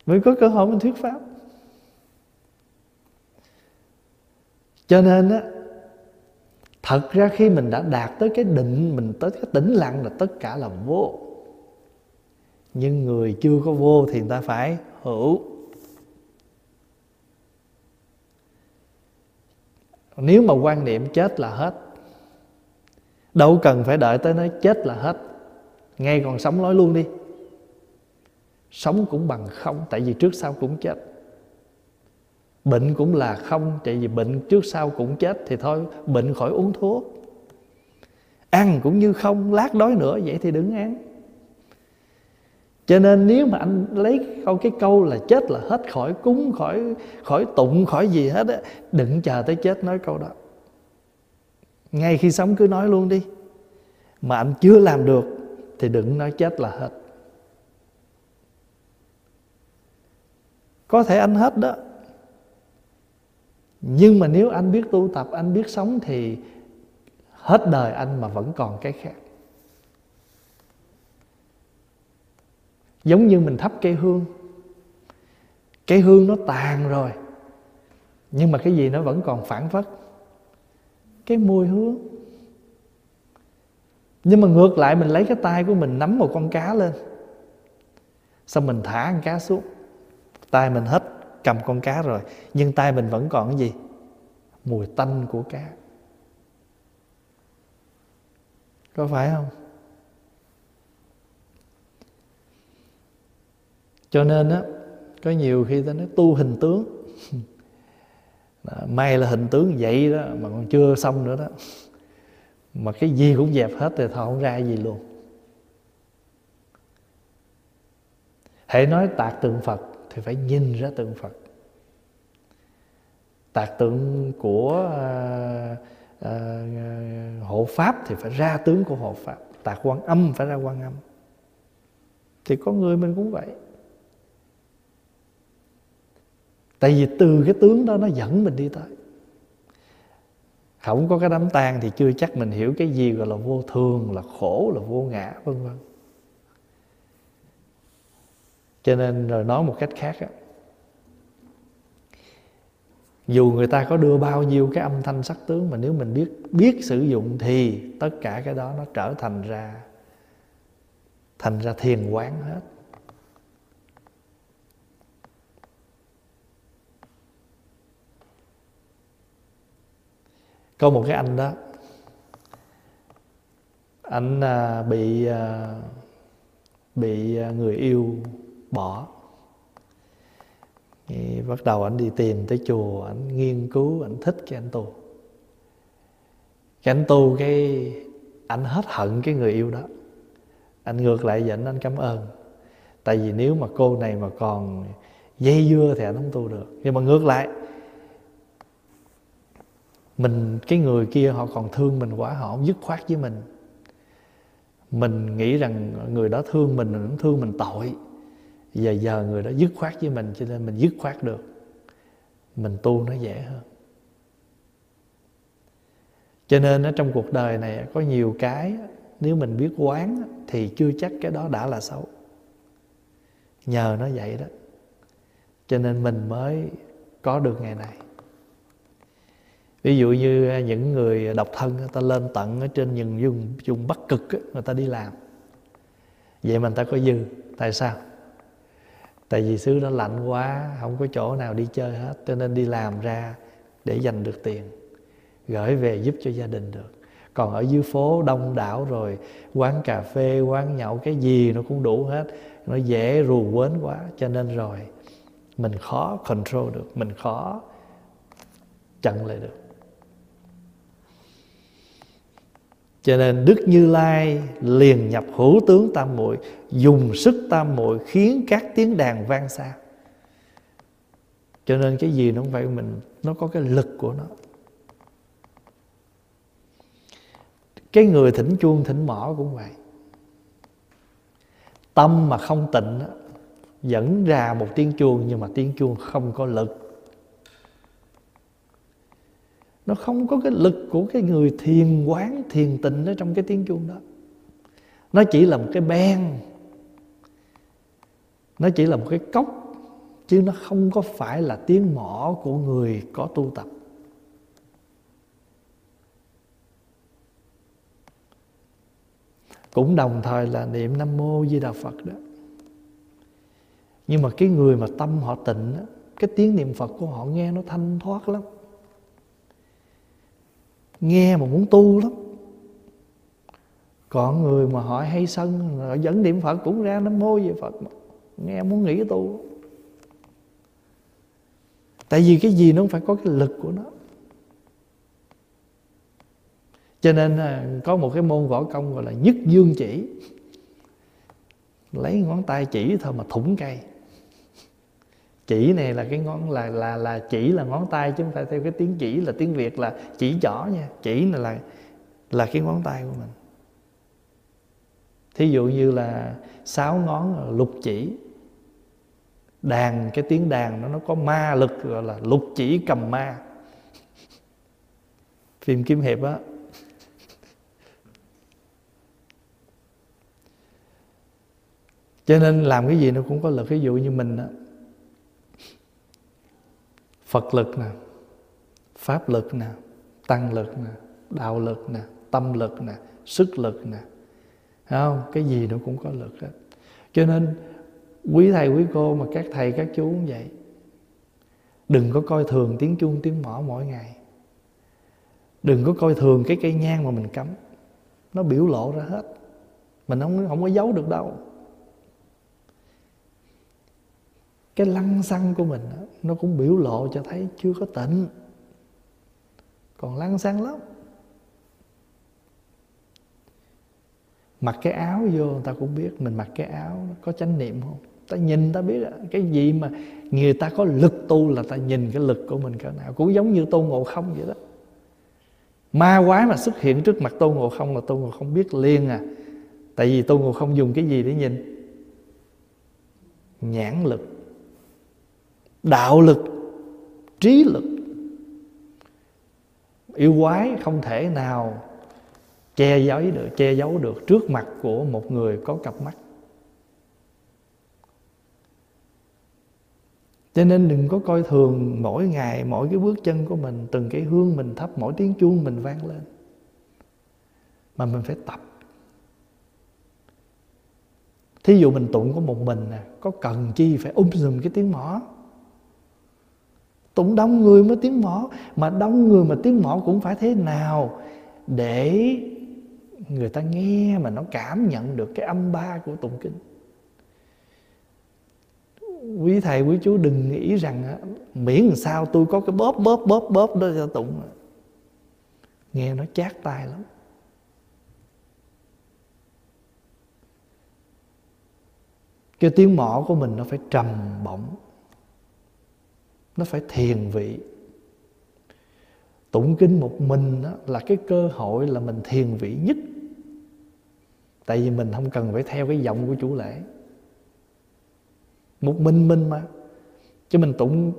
Mới có cơ hội mình thuyết pháp. Cho nên á, thật ra khi mình đã đạt tới cái định, mình tới cái tĩnh lặng là tất cả là vô. Nhưng người chưa có vô thì người ta phải hữu. Nếu mà quan niệm chết là hết, đâu cần phải đợi tới nói chết là hết. Ngay còn sống nói luôn đi. Sống cũng bằng không, tại vì trước sau cũng chết. Bệnh cũng là không, tại vì bệnh trước sau cũng chết thì thôi, bệnh khỏi uống thuốc. Ăn cũng như không, lát đói nữa, vậy thì đừng ăn cho nên nếu mà anh lấy câu cái câu là chết là hết khỏi cúng, khỏi khỏi tụng, khỏi gì hết á, đừng chờ tới chết nói câu đó. Ngay khi sống cứ nói luôn đi. Mà anh chưa làm được thì đừng nói chết là hết. Có thể anh hết đó. Nhưng mà nếu anh biết tu tập, anh biết sống thì hết đời anh mà vẫn còn cái khác. Giống như mình thắp cây hương. Cây hương nó tàn rồi, nhưng mà cái gì nó vẫn còn phản phất. Cái mùi hương. Nhưng mà ngược lại, mình lấy cái tay của mình nắm một con cá lên. Xong mình thả con cá xuống. Tay mình hết cầm con cá rồi, nhưng tay mình vẫn còn cái gì? Mùi tanh của cá. Có phải không? Cho nên á có nhiều khi ta nói tu hình tướng. *laughs* May là hình tướng vậy đó mà còn chưa xong nữa đó. Mà cái gì cũng dẹp hết thì thôi không ra gì luôn. Hãy nói tạc tượng phật thì phải nhìn ra tượng phật. Tạc tượng của à, à, hộ pháp thì phải ra tướng của hộ pháp. Tạc quan âm phải ra quan âm. Thì có người mình cũng vậy. Tại vì từ cái tướng đó nó dẫn mình đi tới. Không có cái đám tang thì chưa chắc mình hiểu cái gì gọi là vô thường, là khổ, là vô ngã, vân vân. Cho nên rồi nói một cách khác á, dù người ta có đưa bao nhiêu cái âm thanh sắc tướng mà nếu mình biết biết sử dụng thì tất cả cái đó nó trở thành ra thành ra thiền quán hết. Có một cái anh đó. Anh à, bị à, bị à, người yêu bỏ. Thì bắt đầu anh đi tìm tới chùa anh nghiên cứu anh thích cái anh tu. Cái anh tu cái anh hết hận cái người yêu đó. Anh ngược lại dẫn anh cảm ơn. Tại vì nếu mà cô này mà còn dây dưa thì anh không tu được. Nhưng mà ngược lại mình, cái người kia họ còn thương mình quá, họ không dứt khoát với mình. Mình nghĩ rằng người đó thương mình cũng thương mình tội. Và giờ người đó dứt khoát với mình, cho nên mình dứt khoát được. Mình tu nó dễ hơn. Cho nên ở trong cuộc đời này có nhiều cái nếu mình biết quán thì chưa chắc cái đó đã là xấu. Nhờ nó vậy đó. Cho nên mình mới có được ngày này ví dụ như những người độc thân, người ta lên tận ở trên những vùng vùng bắc cực người ta đi làm. Vậy mà người ta có dư, tại sao? Tại vì xứ đó lạnh quá, không có chỗ nào đi chơi hết, cho nên đi làm ra để dành được tiền, gửi về giúp cho gia đình được. Còn ở dưới phố đông đảo rồi, quán cà phê, quán nhậu, cái gì nó cũng đủ hết, nó dễ rù quến quá, cho nên rồi mình khó control được, mình khó chặn lại được. Cho nên đức như lai liền nhập hữu tướng tam muội, dùng sức tam muội khiến các tiếng đàn vang xa. Cho nên cái gì nó không phải mình, nó có cái lực của nó. Cái người thỉnh chuông, thỉnh mỏ cũng vậy. Tâm mà không tịnh dẫn ra một tiếng chuông nhưng mà tiếng chuông không có lực nó không có cái lực của cái người thiền quán, thiền tịnh ở trong cái tiếng chuông đó. Nó chỉ là một cái ben nó chỉ là một cái cốc, chứ nó không có phải là tiếng mỏ của người có tu tập. Cũng đồng thời là niệm nam mô di đà phật đó. Nhưng mà cái người mà tâm họ tịnh cái tiếng niệm phật của họ nghe nó thanh thoát lắm nghe mà muốn tu lắm. Còn người mà họ hay sân, họ dẫn niệm phật cũng ra nó môi về phật mà. nghe muốn nghĩ tu. Tại vì cái gì nó cũng phải có cái lực của nó. Cho nên à, có một cái môn võ công gọi là nhất dương chỉ. Lấy ngón tay chỉ thôi mà thủng cây chỉ này là cái ngón, là là là chỉ là ngón tay chứ không phải theo cái tiếng chỉ là tiếng việt là chỉ chỏ nha. Chỉ này là là cái ngón tay của mình. Thí dụ như là sáu ngón là lục chỉ. Đàn, cái tiếng đàn nó nó có ma lực gọi là lục chỉ cầm ma. Phim kiếm hiệp á. Cho nên làm cái gì nó cũng có lực. Ví dụ như mình á Phật lực nè Pháp lực nè Tăng lực nè Đạo lực nè Tâm lực nè Sức lực nè. Thấy không? Cái gì nó cũng có lực hết. Cho nên quý thầy quý cô mà các thầy các chú cũng vậy. Đừng có coi thường tiếng chuông tiếng mỏ mỗi ngày. Đừng có coi thường cái cây nhang mà mình cắm. Nó biểu lộ ra hết. Mình không, không có giấu được đâu. Cái lăng xăng của mình nó cũng biểu lộ cho thấy chưa có tịnh. Còn lăng xăng lắm. Mặc cái áo vô, người ta cũng biết mình mặc cái áo có chánh niệm không? Ta nhìn ta biết cái gì mà người ta có lực tu là ta nhìn cái lực của mình cỡ nào. Cũng giống như tô ngộ không vậy đó. Ma quái mà xuất hiện trước mặt tô ngộ không là tô ngộ không biết liền à. Tại vì tô ngộ không dùng cái gì để nhìn? Nhãn lực đạo lực, trí lực. Yêu quái không thể nào che giấu được, che giấu được trước mặt của một người có cặp mắt. Cho nên đừng có coi thường mỗi ngày, mỗi cái bước chân của mình, từng cái hương mình thắp mỗi tiếng chuông mình vang lên. Mà mình phải tập. Thí dụ mình tụng có một mình nè, có cần chi phải um sùm cái tiếng mỏ tụng đông người mới tiếng mõ mà đông người mà tiếng mõ cũng phải thế nào để người ta nghe mà nó cảm nhận được cái âm ba của tụng kinh? Quý thầy, quý chú đừng nghĩ rằng miễn làm sao tôi có cái bóp bóp bóp bóp đó cho tụng. Nghe nó chát tai lắm. Cái tiếng mỏ của mình nó phải trầm bổng nó phải thiền vị. Tụng kinh một mình đó là cái cơ hội là mình thiền vị nhất. Tại vì mình không cần phải theo cái giọng của chủ lễ. Một mình mình mà. Chứ mình tụng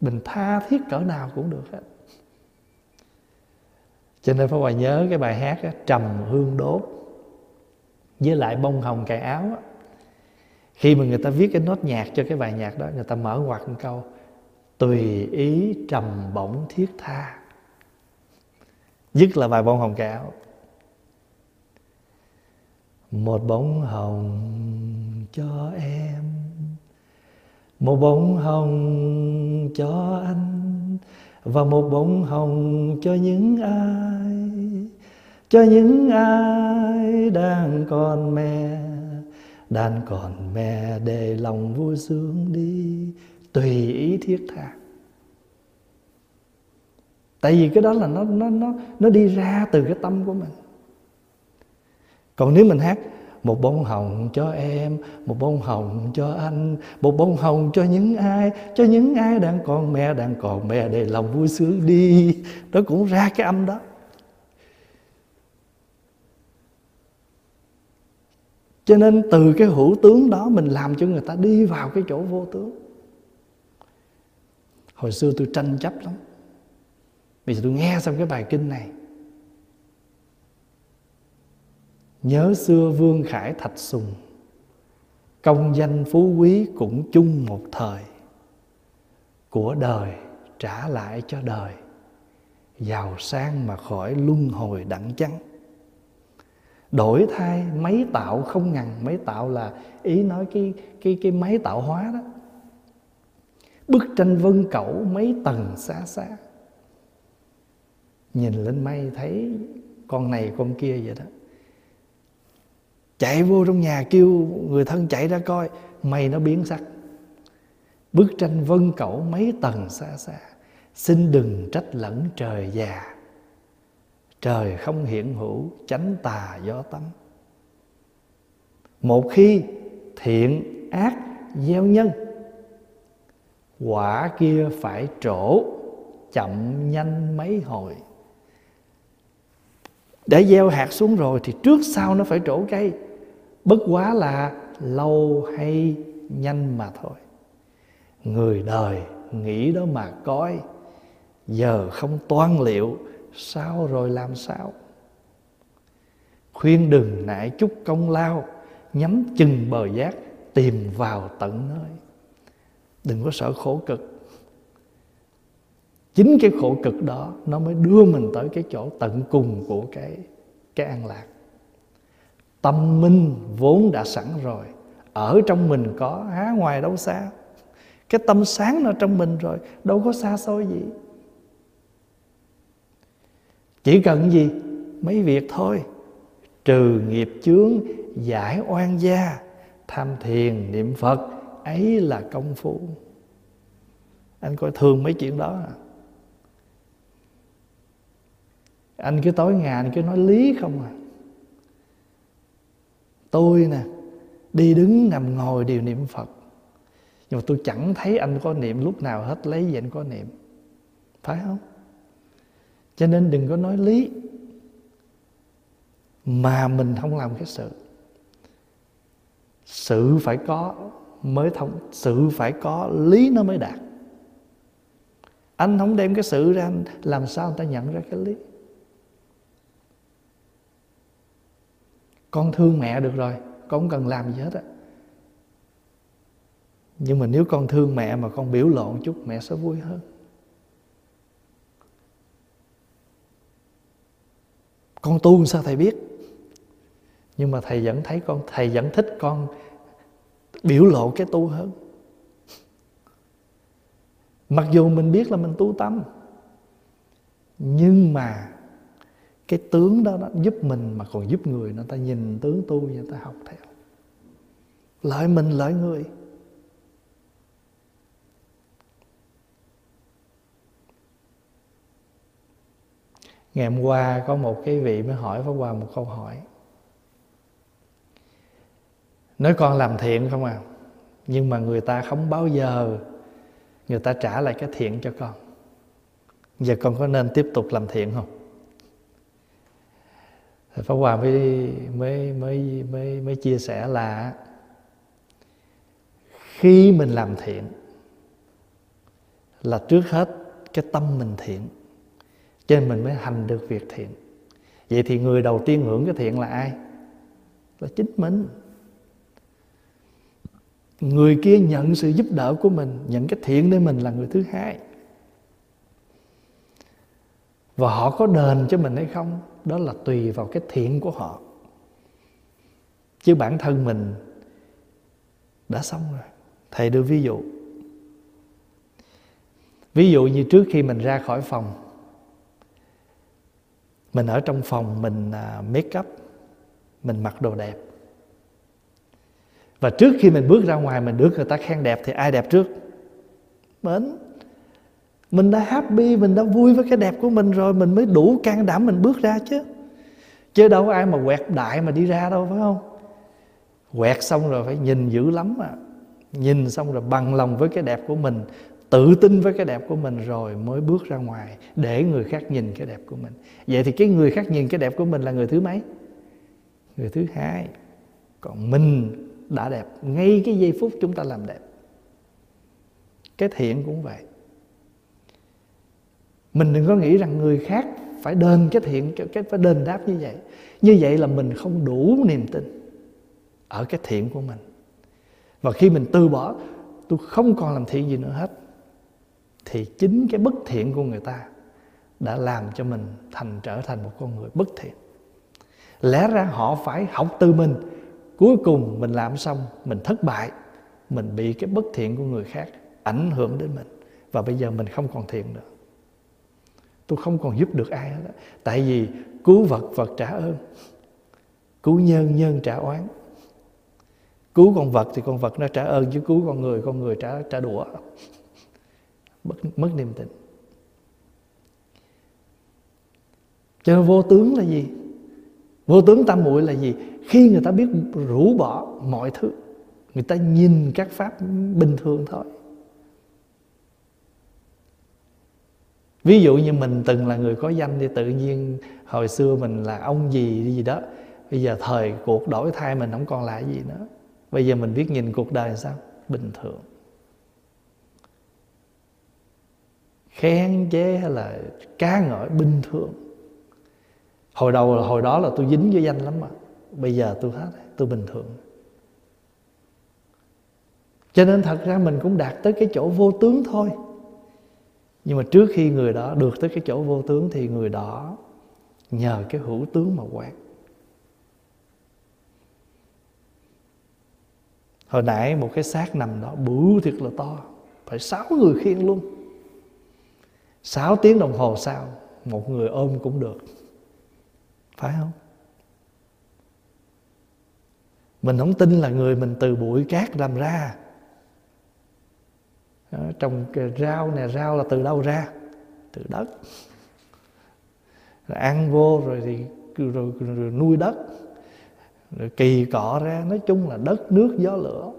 mình tha thiết cỡ nào cũng được hết. Cho nên Pháp Hòa nhớ cái bài hát á, Trầm hương đốt Với lại bông hồng cài áo á. Khi mà người ta viết cái nốt nhạc cho cái bài nhạc đó Người ta mở ngoặt một câu Tùy ý trầm bổng thiết tha. Nhất là bài bông hồng cài Một bông hồng cho em. Một bông hồng cho anh. Và một bông hồng cho những ai, cho những ai đang còn mẹ, đang còn mẹ để lòng vui sướng đi tùy ý thiết tha. Tại vì cái đó là nó nó nó nó đi ra từ cái tâm của mình. Còn nếu mình hát, một bông hồng cho em, một bông hồng cho anh, một bông hồng cho những ai, cho những ai đang còn mẹ, đang còn mẹ để lòng vui sướng đi. Nó cũng ra cái âm đó. Cho nên từ cái hữu tướng đó mình làm cho người ta đi vào cái chỗ vô tướng hồi xưa tôi tranh chấp lắm. Bây giờ tôi nghe xong cái bài kinh này. Nhớ xưa Vương Khải Thạch Sùng, Công danh phú quý cũng chung một thời. Của đời trả lại cho đời, Giàu sang mà khỏi luân hồi đặng chăng Đổi thay máy tạo không ngần Máy tạo là ý nói cái cái cái máy tạo hóa đó. Bức tranh vân cẩu mấy tầng xa xa. Nhìn lên mây thấy con này con kia vậy đó. Chạy vô trong nhà kêu người thân chạy ra coi, mây nó biến sắc. Bức tranh vân cẩu mấy tầng xa xa. Xin đừng trách lẫn trời già. Trời không hiện hữu, chánh tà gió tắm một khi thiện ác gieo nhân quả kia phải trổ, chậm nhanh mấy hồi. Để gieo hạt xuống rồi thì trước sau nó phải trổ cây. Bất quá là lâu hay nhanh mà thôi. Người đời nghĩ đó mà coi. Giờ không toan liệu sao rồi làm sao. Khuyên đừng nại chút công lao, nhắm chừng bờ giác tìm vào tận nơi đừng có sợ khổ cực. Chính cái khổ cực đó, nó mới đưa mình tới cái chỗ tận cùng của cái cái an lạc. Tâm minh vốn đã sẵn rồi, ở trong mình có há ngoài đâu xa. Cái tâm sáng nó trong mình rồi, đâu có xa xôi gì. Chỉ cần gì? Mấy việc thôi. Trừ nghiệp chướng, giải oan gia, tham thiền niệm phật ấy là công phu. Anh coi thường mấy chuyện đó. À anh cứ tối ngày anh cứ nói lý không à. Tôi nè, đi đứng nằm ngồi đều niệm phật. Nhưng mà tôi chẳng thấy anh có niệm lúc nào hết, lấy gì anh có niệm. Phải không? Cho nên đừng có nói lý. Mà mình không làm cái sự. Sự phải có mới thông sự phải có lý nó mới đạt. Anh không đem cái sự ra, làm sao người ta nhận ra cái lý? Con thương mẹ được rồi, con không cần làm gì hết á. Nhưng mà nếu con thương mẹ mà con biểu lộ một chút, mẹ sẽ vui hơn. Con tu sao thầy biết? Nhưng mà thầy vẫn thấy con, thầy vẫn thích con biểu lộ cái tu hơn. Mặc dù mình biết là mình tu tâm nhưng mà cái tướng đó, đó giúp mình mà còn giúp người người ta nhìn tướng tu người ta học theo. Lợi mình lợi người. Ngày hôm qua có một cái vị mới hỏi Pháp Hòa một câu hỏi nói con làm thiện không à? Nhưng mà người ta không bao giờ, người ta trả lại cái thiện cho con. Giờ con có nên tiếp tục làm thiện không? Pháp Hòa mới mới mới mới mới chia sẻ là khi mình làm thiện là trước hết cái tâm mình thiện, cho nên mình mới hành được việc thiện. Vậy thì người đầu tiên hưởng cái thiện là ai? Là chính mình người kia nhận sự giúp đỡ của mình, nhận cái thiện nơi mình là người thứ hai. Và họ có đền cho mình hay không, đó là tùy vào cái thiện của họ. Chứ bản thân mình đã xong rồi. Thầy đưa ví dụ. Ví dụ như trước khi mình ra khỏi phòng, mình ở trong phòng mình à, make up, mình mặc đồ đẹp và trước khi mình bước ra ngoài, mình được người ta khen đẹp thì ai đẹp trước? Mình. Mình đã happy, mình đã vui với cái đẹp của mình rồi, mình mới đủ can đảm mình bước ra chứ. Chứ đâu ai mà quẹt đại mà đi ra đâu, phải không? Quẹt xong rồi phải nhìn dữ lắm à. Nhìn xong rồi bằng lòng với cái đẹp của mình, tự tin với cái đẹp của mình rồi mới bước ra ngoài để người khác nhìn cái đẹp của mình. Vậy thì cái người khác nhìn cái đẹp của mình là người thứ mấy? Người thứ hai. Còn mình đã đẹp, ngay cái giây phút chúng ta làm đẹp. Cái thiện cũng vậy. Mình đừng có nghĩ rằng người khác phải đền cái thiện, cái phải đền đáp như vậy. Như vậy là mình không đủ niềm tin ở cái thiện của mình. Và khi mình từ bỏ, tôi không còn làm thiện gì nữa hết, thì chính cái bất thiện của người ta đã làm cho mình thành, trở thành một con người bất thiện. Lẽ ra họ phải học từ mình cuối cùng mình làm xong mình thất bại mình bị cái bất thiện của người khác ảnh hưởng đến mình. Và bây giờ mình không còn thiện nữa. Tôi không còn giúp được ai hết tại vì cứu vật vật trả ơn. Cứu nhân nhân trả oán. Cứu con vật thì con vật nó trả ơn chứ cứu con người con người trả trả đũa. Mất, mất niềm tin. Cho nên vô tướng là gì? Vô tướng tam muội là gì? Khi người ta biết rũ bỏ mọi thứ, người ta nhìn các pháp bình thường thôi. Ví dụ như mình từng là người có danh thì tự nhiên hồi xưa mình là ông gì gì đó, bây giờ thời cuộc đổi thay mình không còn là gì nữa. Bây giờ mình biết nhìn cuộc đời sao? Bình thường. Khen chế hay là ca ngợi bình thường. Hồi đầu hồi đó là tôi dính với danh lắm mà bây giờ tôi hết tôi bình thường. Cho nên thật ra mình cũng đạt tới cái chỗ vô tướng thôi. Nhưng mà trước khi người đó được tới cái chỗ vô tướng thì người đó nhờ cái hữu tướng mà quán hồi nãy một cái xác nằm đó, bự thiệt là to, phải sáu người khiêng luôn. Sáu tiếng đồng hồ sau, một người ôm cũng được. Phải không? Mình không tin là người mình từ bụi cát làm ra. Trồng rau nè rau là từ đâu ra? Từ đất. Rồi ăn vô rồi thì rồi, rồi, rồi nuôi đất. Rồi kỳ cọ ra nói chung là đất nước gió lửa.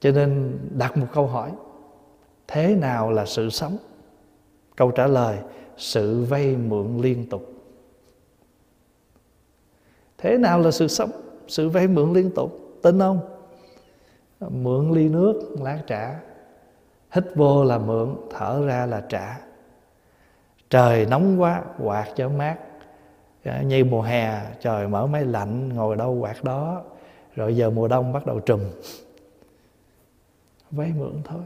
Cho nên đặt một câu hỏi thế nào là sự sống? Câu trả lời sự vay mượn liên tục thế nào là sự sống? Sự vay mượn liên tục. Tin không? Mượn ly nước, lát trả hít vô là mượn, thở ra là trả. Trời nóng quá, quạt cho mát. Dạ, như mùa hè, trời mở máy lạnh, ngồi đâu quạt đó. Rồi giờ mùa đông bắt đầu trùm. Vay mượn thôi.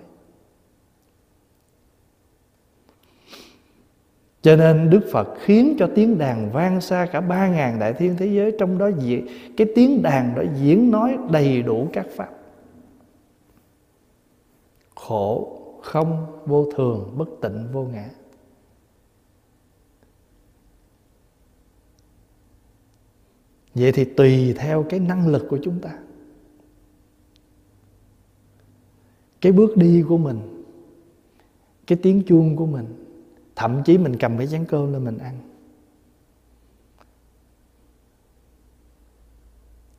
Cho nên Đức Phật khiến cho tiếng đàn vang xa cả ba ngàn đại thiên thế giới Trong đó diễn, cái tiếng đàn đó diễn nói đầy đủ các pháp. Khổ, không, vô thường, bất tịnh, vô ngã. Vậy thì tùy theo cái năng lực của chúng ta. Cái bước đi của mình Cái tiếng chuông của mình thậm chí mình cầm cái chén cơm lên mình ăn.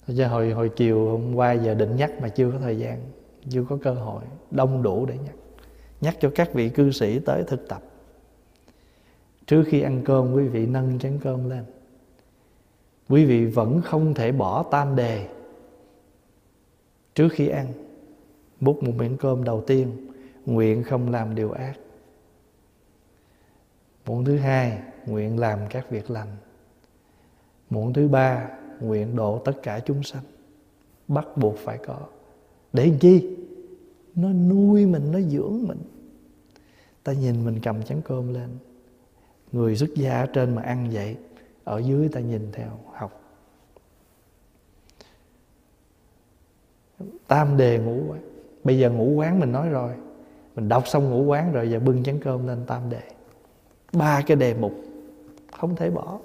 Chứ hồi hồi chiều hôm qua giờ định nhắc mà chưa có thời gian, chưa có cơ hội, đông đủ để nhắc. Nhắc cho các vị cư sĩ tới thực tập. Trước khi ăn cơm, quý vị nâng chén cơm lên. Quý vị vẫn không thể bỏ tam đề. Trước khi ăn múc một miếng cơm đầu tiên, nguyện không làm điều ác muộn thứ hai, nguyện làm các việc lành. Muộn thứ ba, nguyện độ tất cả chúng sanh. Bắt buộc phải có. Để làm chi? Nó nuôi mình, nó dưỡng mình. Ta nhìn mình cầm chén cơm lên. Người xuất gia ở trên mà ăn vậy, ở dưới ta nhìn theo, học. Tam đề ngũ quán. Bây giờ ngũ quán mình nói rồi. Mình đọc xong ngũ quán rồi, giờ bưng chén cơm lên tam đề ba cái đề mục, không thể bỏ.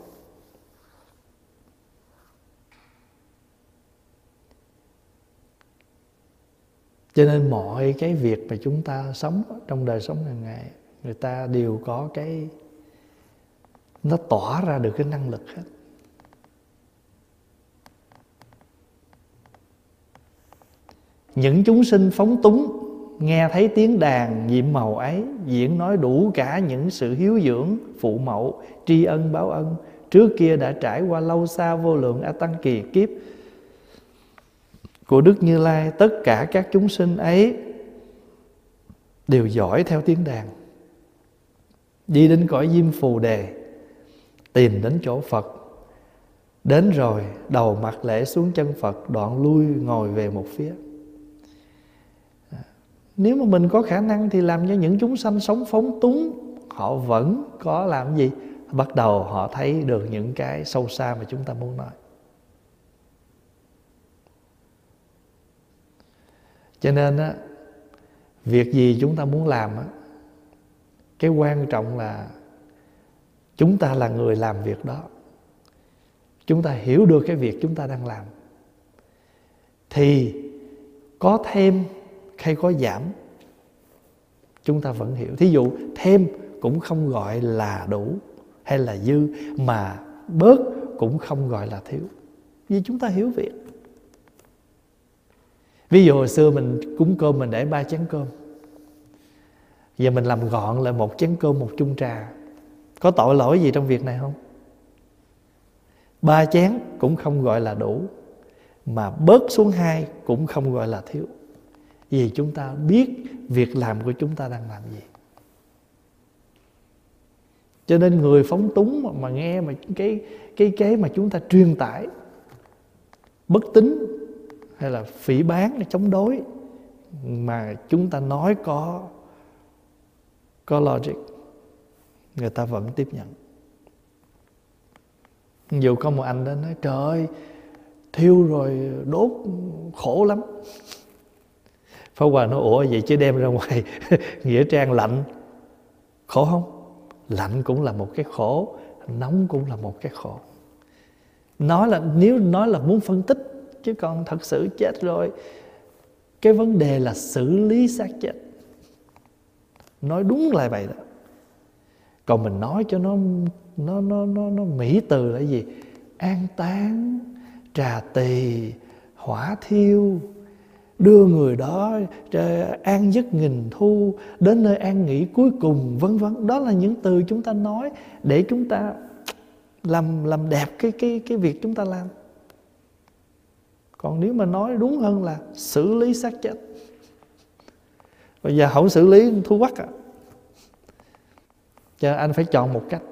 Cho nên mọi cái việc mà chúng ta sống trong đời sống hàng ngày, người ta đều có cái, nó tỏa ra được cái năng lực hết. Những chúng sinh phóng túng nghe thấy tiếng đàn nhiệm màu ấy, diễn nói đủ cả những sự hiếu dưỡng, phụ mẫu, tri ân, báo ân. Trước kia đã trải qua lâu xa vô lượng a tăng kỳ kiếp. Của đức như lai, tất cả các chúng sinh ấy đều giỏi theo tiếng đàn. Đi đến cõi diêm phù đề, tìm đến chỗ phật. Đến rồi, đầu mặt lễ xuống chân phật, đoạn lui ngồi về một phía nếu mà mình có khả năng thì làm cho những chúng sanh sống phóng túng, họ vẫn có làm gì? Bắt đầu họ thấy được những cái sâu xa mà chúng ta muốn nói. Cho nên á, việc gì chúng ta muốn làm á, cái quan trọng là chúng ta là người làm việc đó. Chúng ta hiểu được cái việc chúng ta đang làm. Thì có thêm hay có giảm, chúng ta vẫn hiểu. Thí dụ thêm cũng không gọi là đủ hay là dư, mà bớt cũng không gọi là thiếu. Vì chúng ta hiểu việc. Ví dụ hồi xưa mình cúng cơm, mình để ba chén cơm. Giờ mình làm gọn lại một chén cơm, một chung trà. Có tội lỗi gì trong việc này không? Ba chén cũng không gọi là đủ, mà bớt xuống hai cũng không gọi là thiếu vì chúng ta biết việc làm của chúng ta đang làm gì. Cho nên người phóng túng mà, mà nghe mà cái cái cái mà chúng ta truyền tải bất tín hay là phỉ bán chống đối mà chúng ta nói có có logic người ta vẫn tiếp nhận. Dù có một anh đó nói trời ơi thiêu rồi đốt khổ lắm. Pháp Hoàng nói ủa vậy chứ đem ra ngoài *laughs* Nghĩa trang lạnh. Khổ không? Lạnh cũng là một cái khổ Nóng cũng là một cái khổ. Nói là nếu nói là muốn phân tích Chứ còn thật sự chết rồi. Cái vấn đề là xử lý xác chết. Nói đúng là vậy đó. Còn mình nói cho nó Nó nó nó, nó mỹ từ là gì? An táng Trà tỳ Hỏa thiêu đưa người đó ờ, an giấc nghìn thu, đến nơi an nghỉ cuối cùng, vân vân. Đó là những từ chúng ta nói để chúng ta làm làm đẹp cái cái cái việc chúng ta làm. Còn nếu mà nói đúng hơn là xử lý xác chết. Bây giờ không xử lý, thu quắc à. Cho anh phải chọn một cách.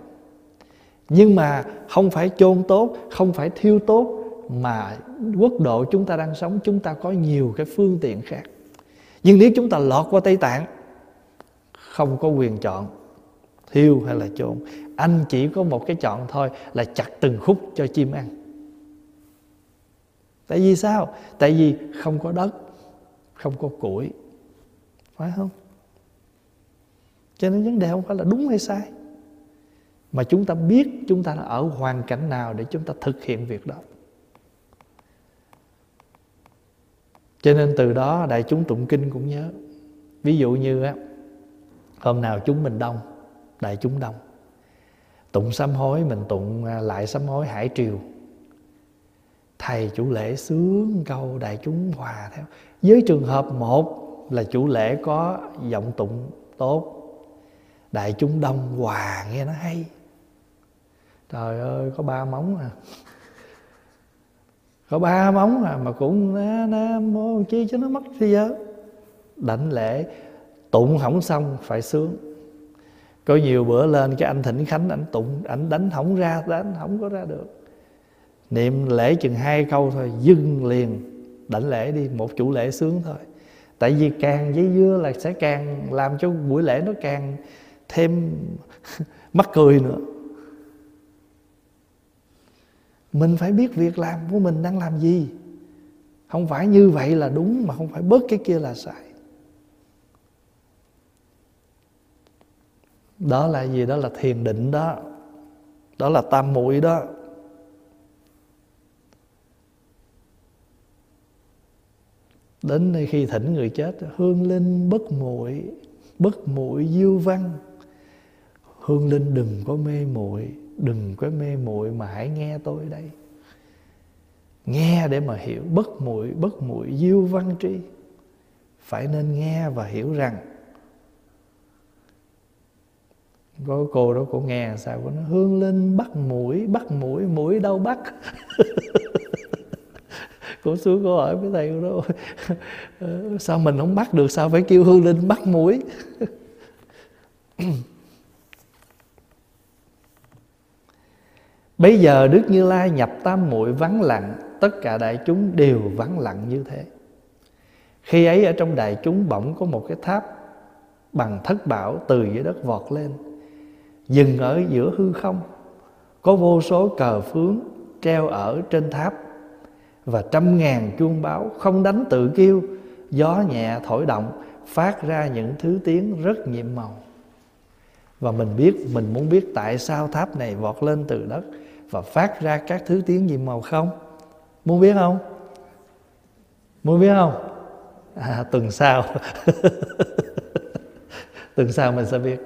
Nhưng mà không phải chôn tốt, không phải thiêu tốt mà quốc độ chúng ta đang sống, chúng ta có nhiều cái phương tiện khác. Nhưng nếu chúng ta lọt qua tây tạng, không có quyền chọn thiêu hay là chôn. Anh chỉ có một cái chọn thôi, là chặt từng khúc cho chim ăn. Tại vì sao? Tại vì không có đất, không có củi. Phải không? Cho nên vấn đề không phải là đúng hay sai, mà chúng ta biết chúng ta ở hoàn cảnh nào để chúng ta thực hiện việc đó. Cho nên từ đó đại chúng tụng kinh cũng nhớ. Ví dụ như á, hôm nào chúng mình đông, đại chúng đông. Tụng sám hối, mình tụng à, lại sám hối hải triều. Thầy chủ lễ sướng câu đại chúng hòa theo. Với trường hợp một là chủ lễ có giọng tụng tốt, đại chúng đông hòa, nghe nó hay. Trời ơi, có ba móng à có ba móng à mà cũng nam mô chi cho nó mất thế giới. Đảnh lễ, tụng hỏng xong, phải sướng. Có nhiều bữa lên cái anh thỉnh khánh, anh tụng, anh đánh hỏng ra, đánh không có ra được. Niệm lễ chừng hai câu thôi dưng liền, đảnh lễ đi, một chủ lễ sướng thôi. Tại vì càng giấy dưa là sẽ càng làm cho buổi lễ nó càng thêm *laughs* mắc cười nữa mình phải biết việc làm của mình đang làm gì. Không phải như vậy là đúng, mà không phải bớt cái kia là sai. Đó là gì? Đó là thiền định đó. Đó là tam muội đó. Đến đây khi thỉnh người chết, hương linh bất muội bất muội diêu văn. Hương linh đừng có mê muội đừng có mê muội mà hãy nghe tôi đây. Nghe để mà hiểu, bất muội bất muội diêu văn tri. Phải nên nghe và hiểu rằng, có cô đó cô nghe, sao cô nó hương linh bắt mũi bắt mũi mũi đâu bắt? *laughs* Cô xuống cô hỏi với thầy cô đó ờ, sao mình không bắt được, sao phải kêu hương linh bắt mũi *laughs* Bây giờ Đức Như Lai nhập tam muội vắng lặng Tất cả đại chúng đều vắng lặng như thế. Khi ấy ở trong đại chúng bỗng có một cái tháp Bằng thất bảo từ dưới đất vọt lên. Dừng ở giữa hư không Có vô số cờ phướng treo ở trên tháp Và trăm ngàn chuông báo không đánh tự kêu Gió nhẹ thổi động Phát ra những thứ tiếng rất nhiệm màu. Và mình biết, mình muốn biết tại sao tháp này vọt lên từ đất. Và phát ra các thứ tiếng nhiệm màu không? Muốn biết không? Muốn biết không? À, tuần sau *laughs* Tuần sau mình sẽ biết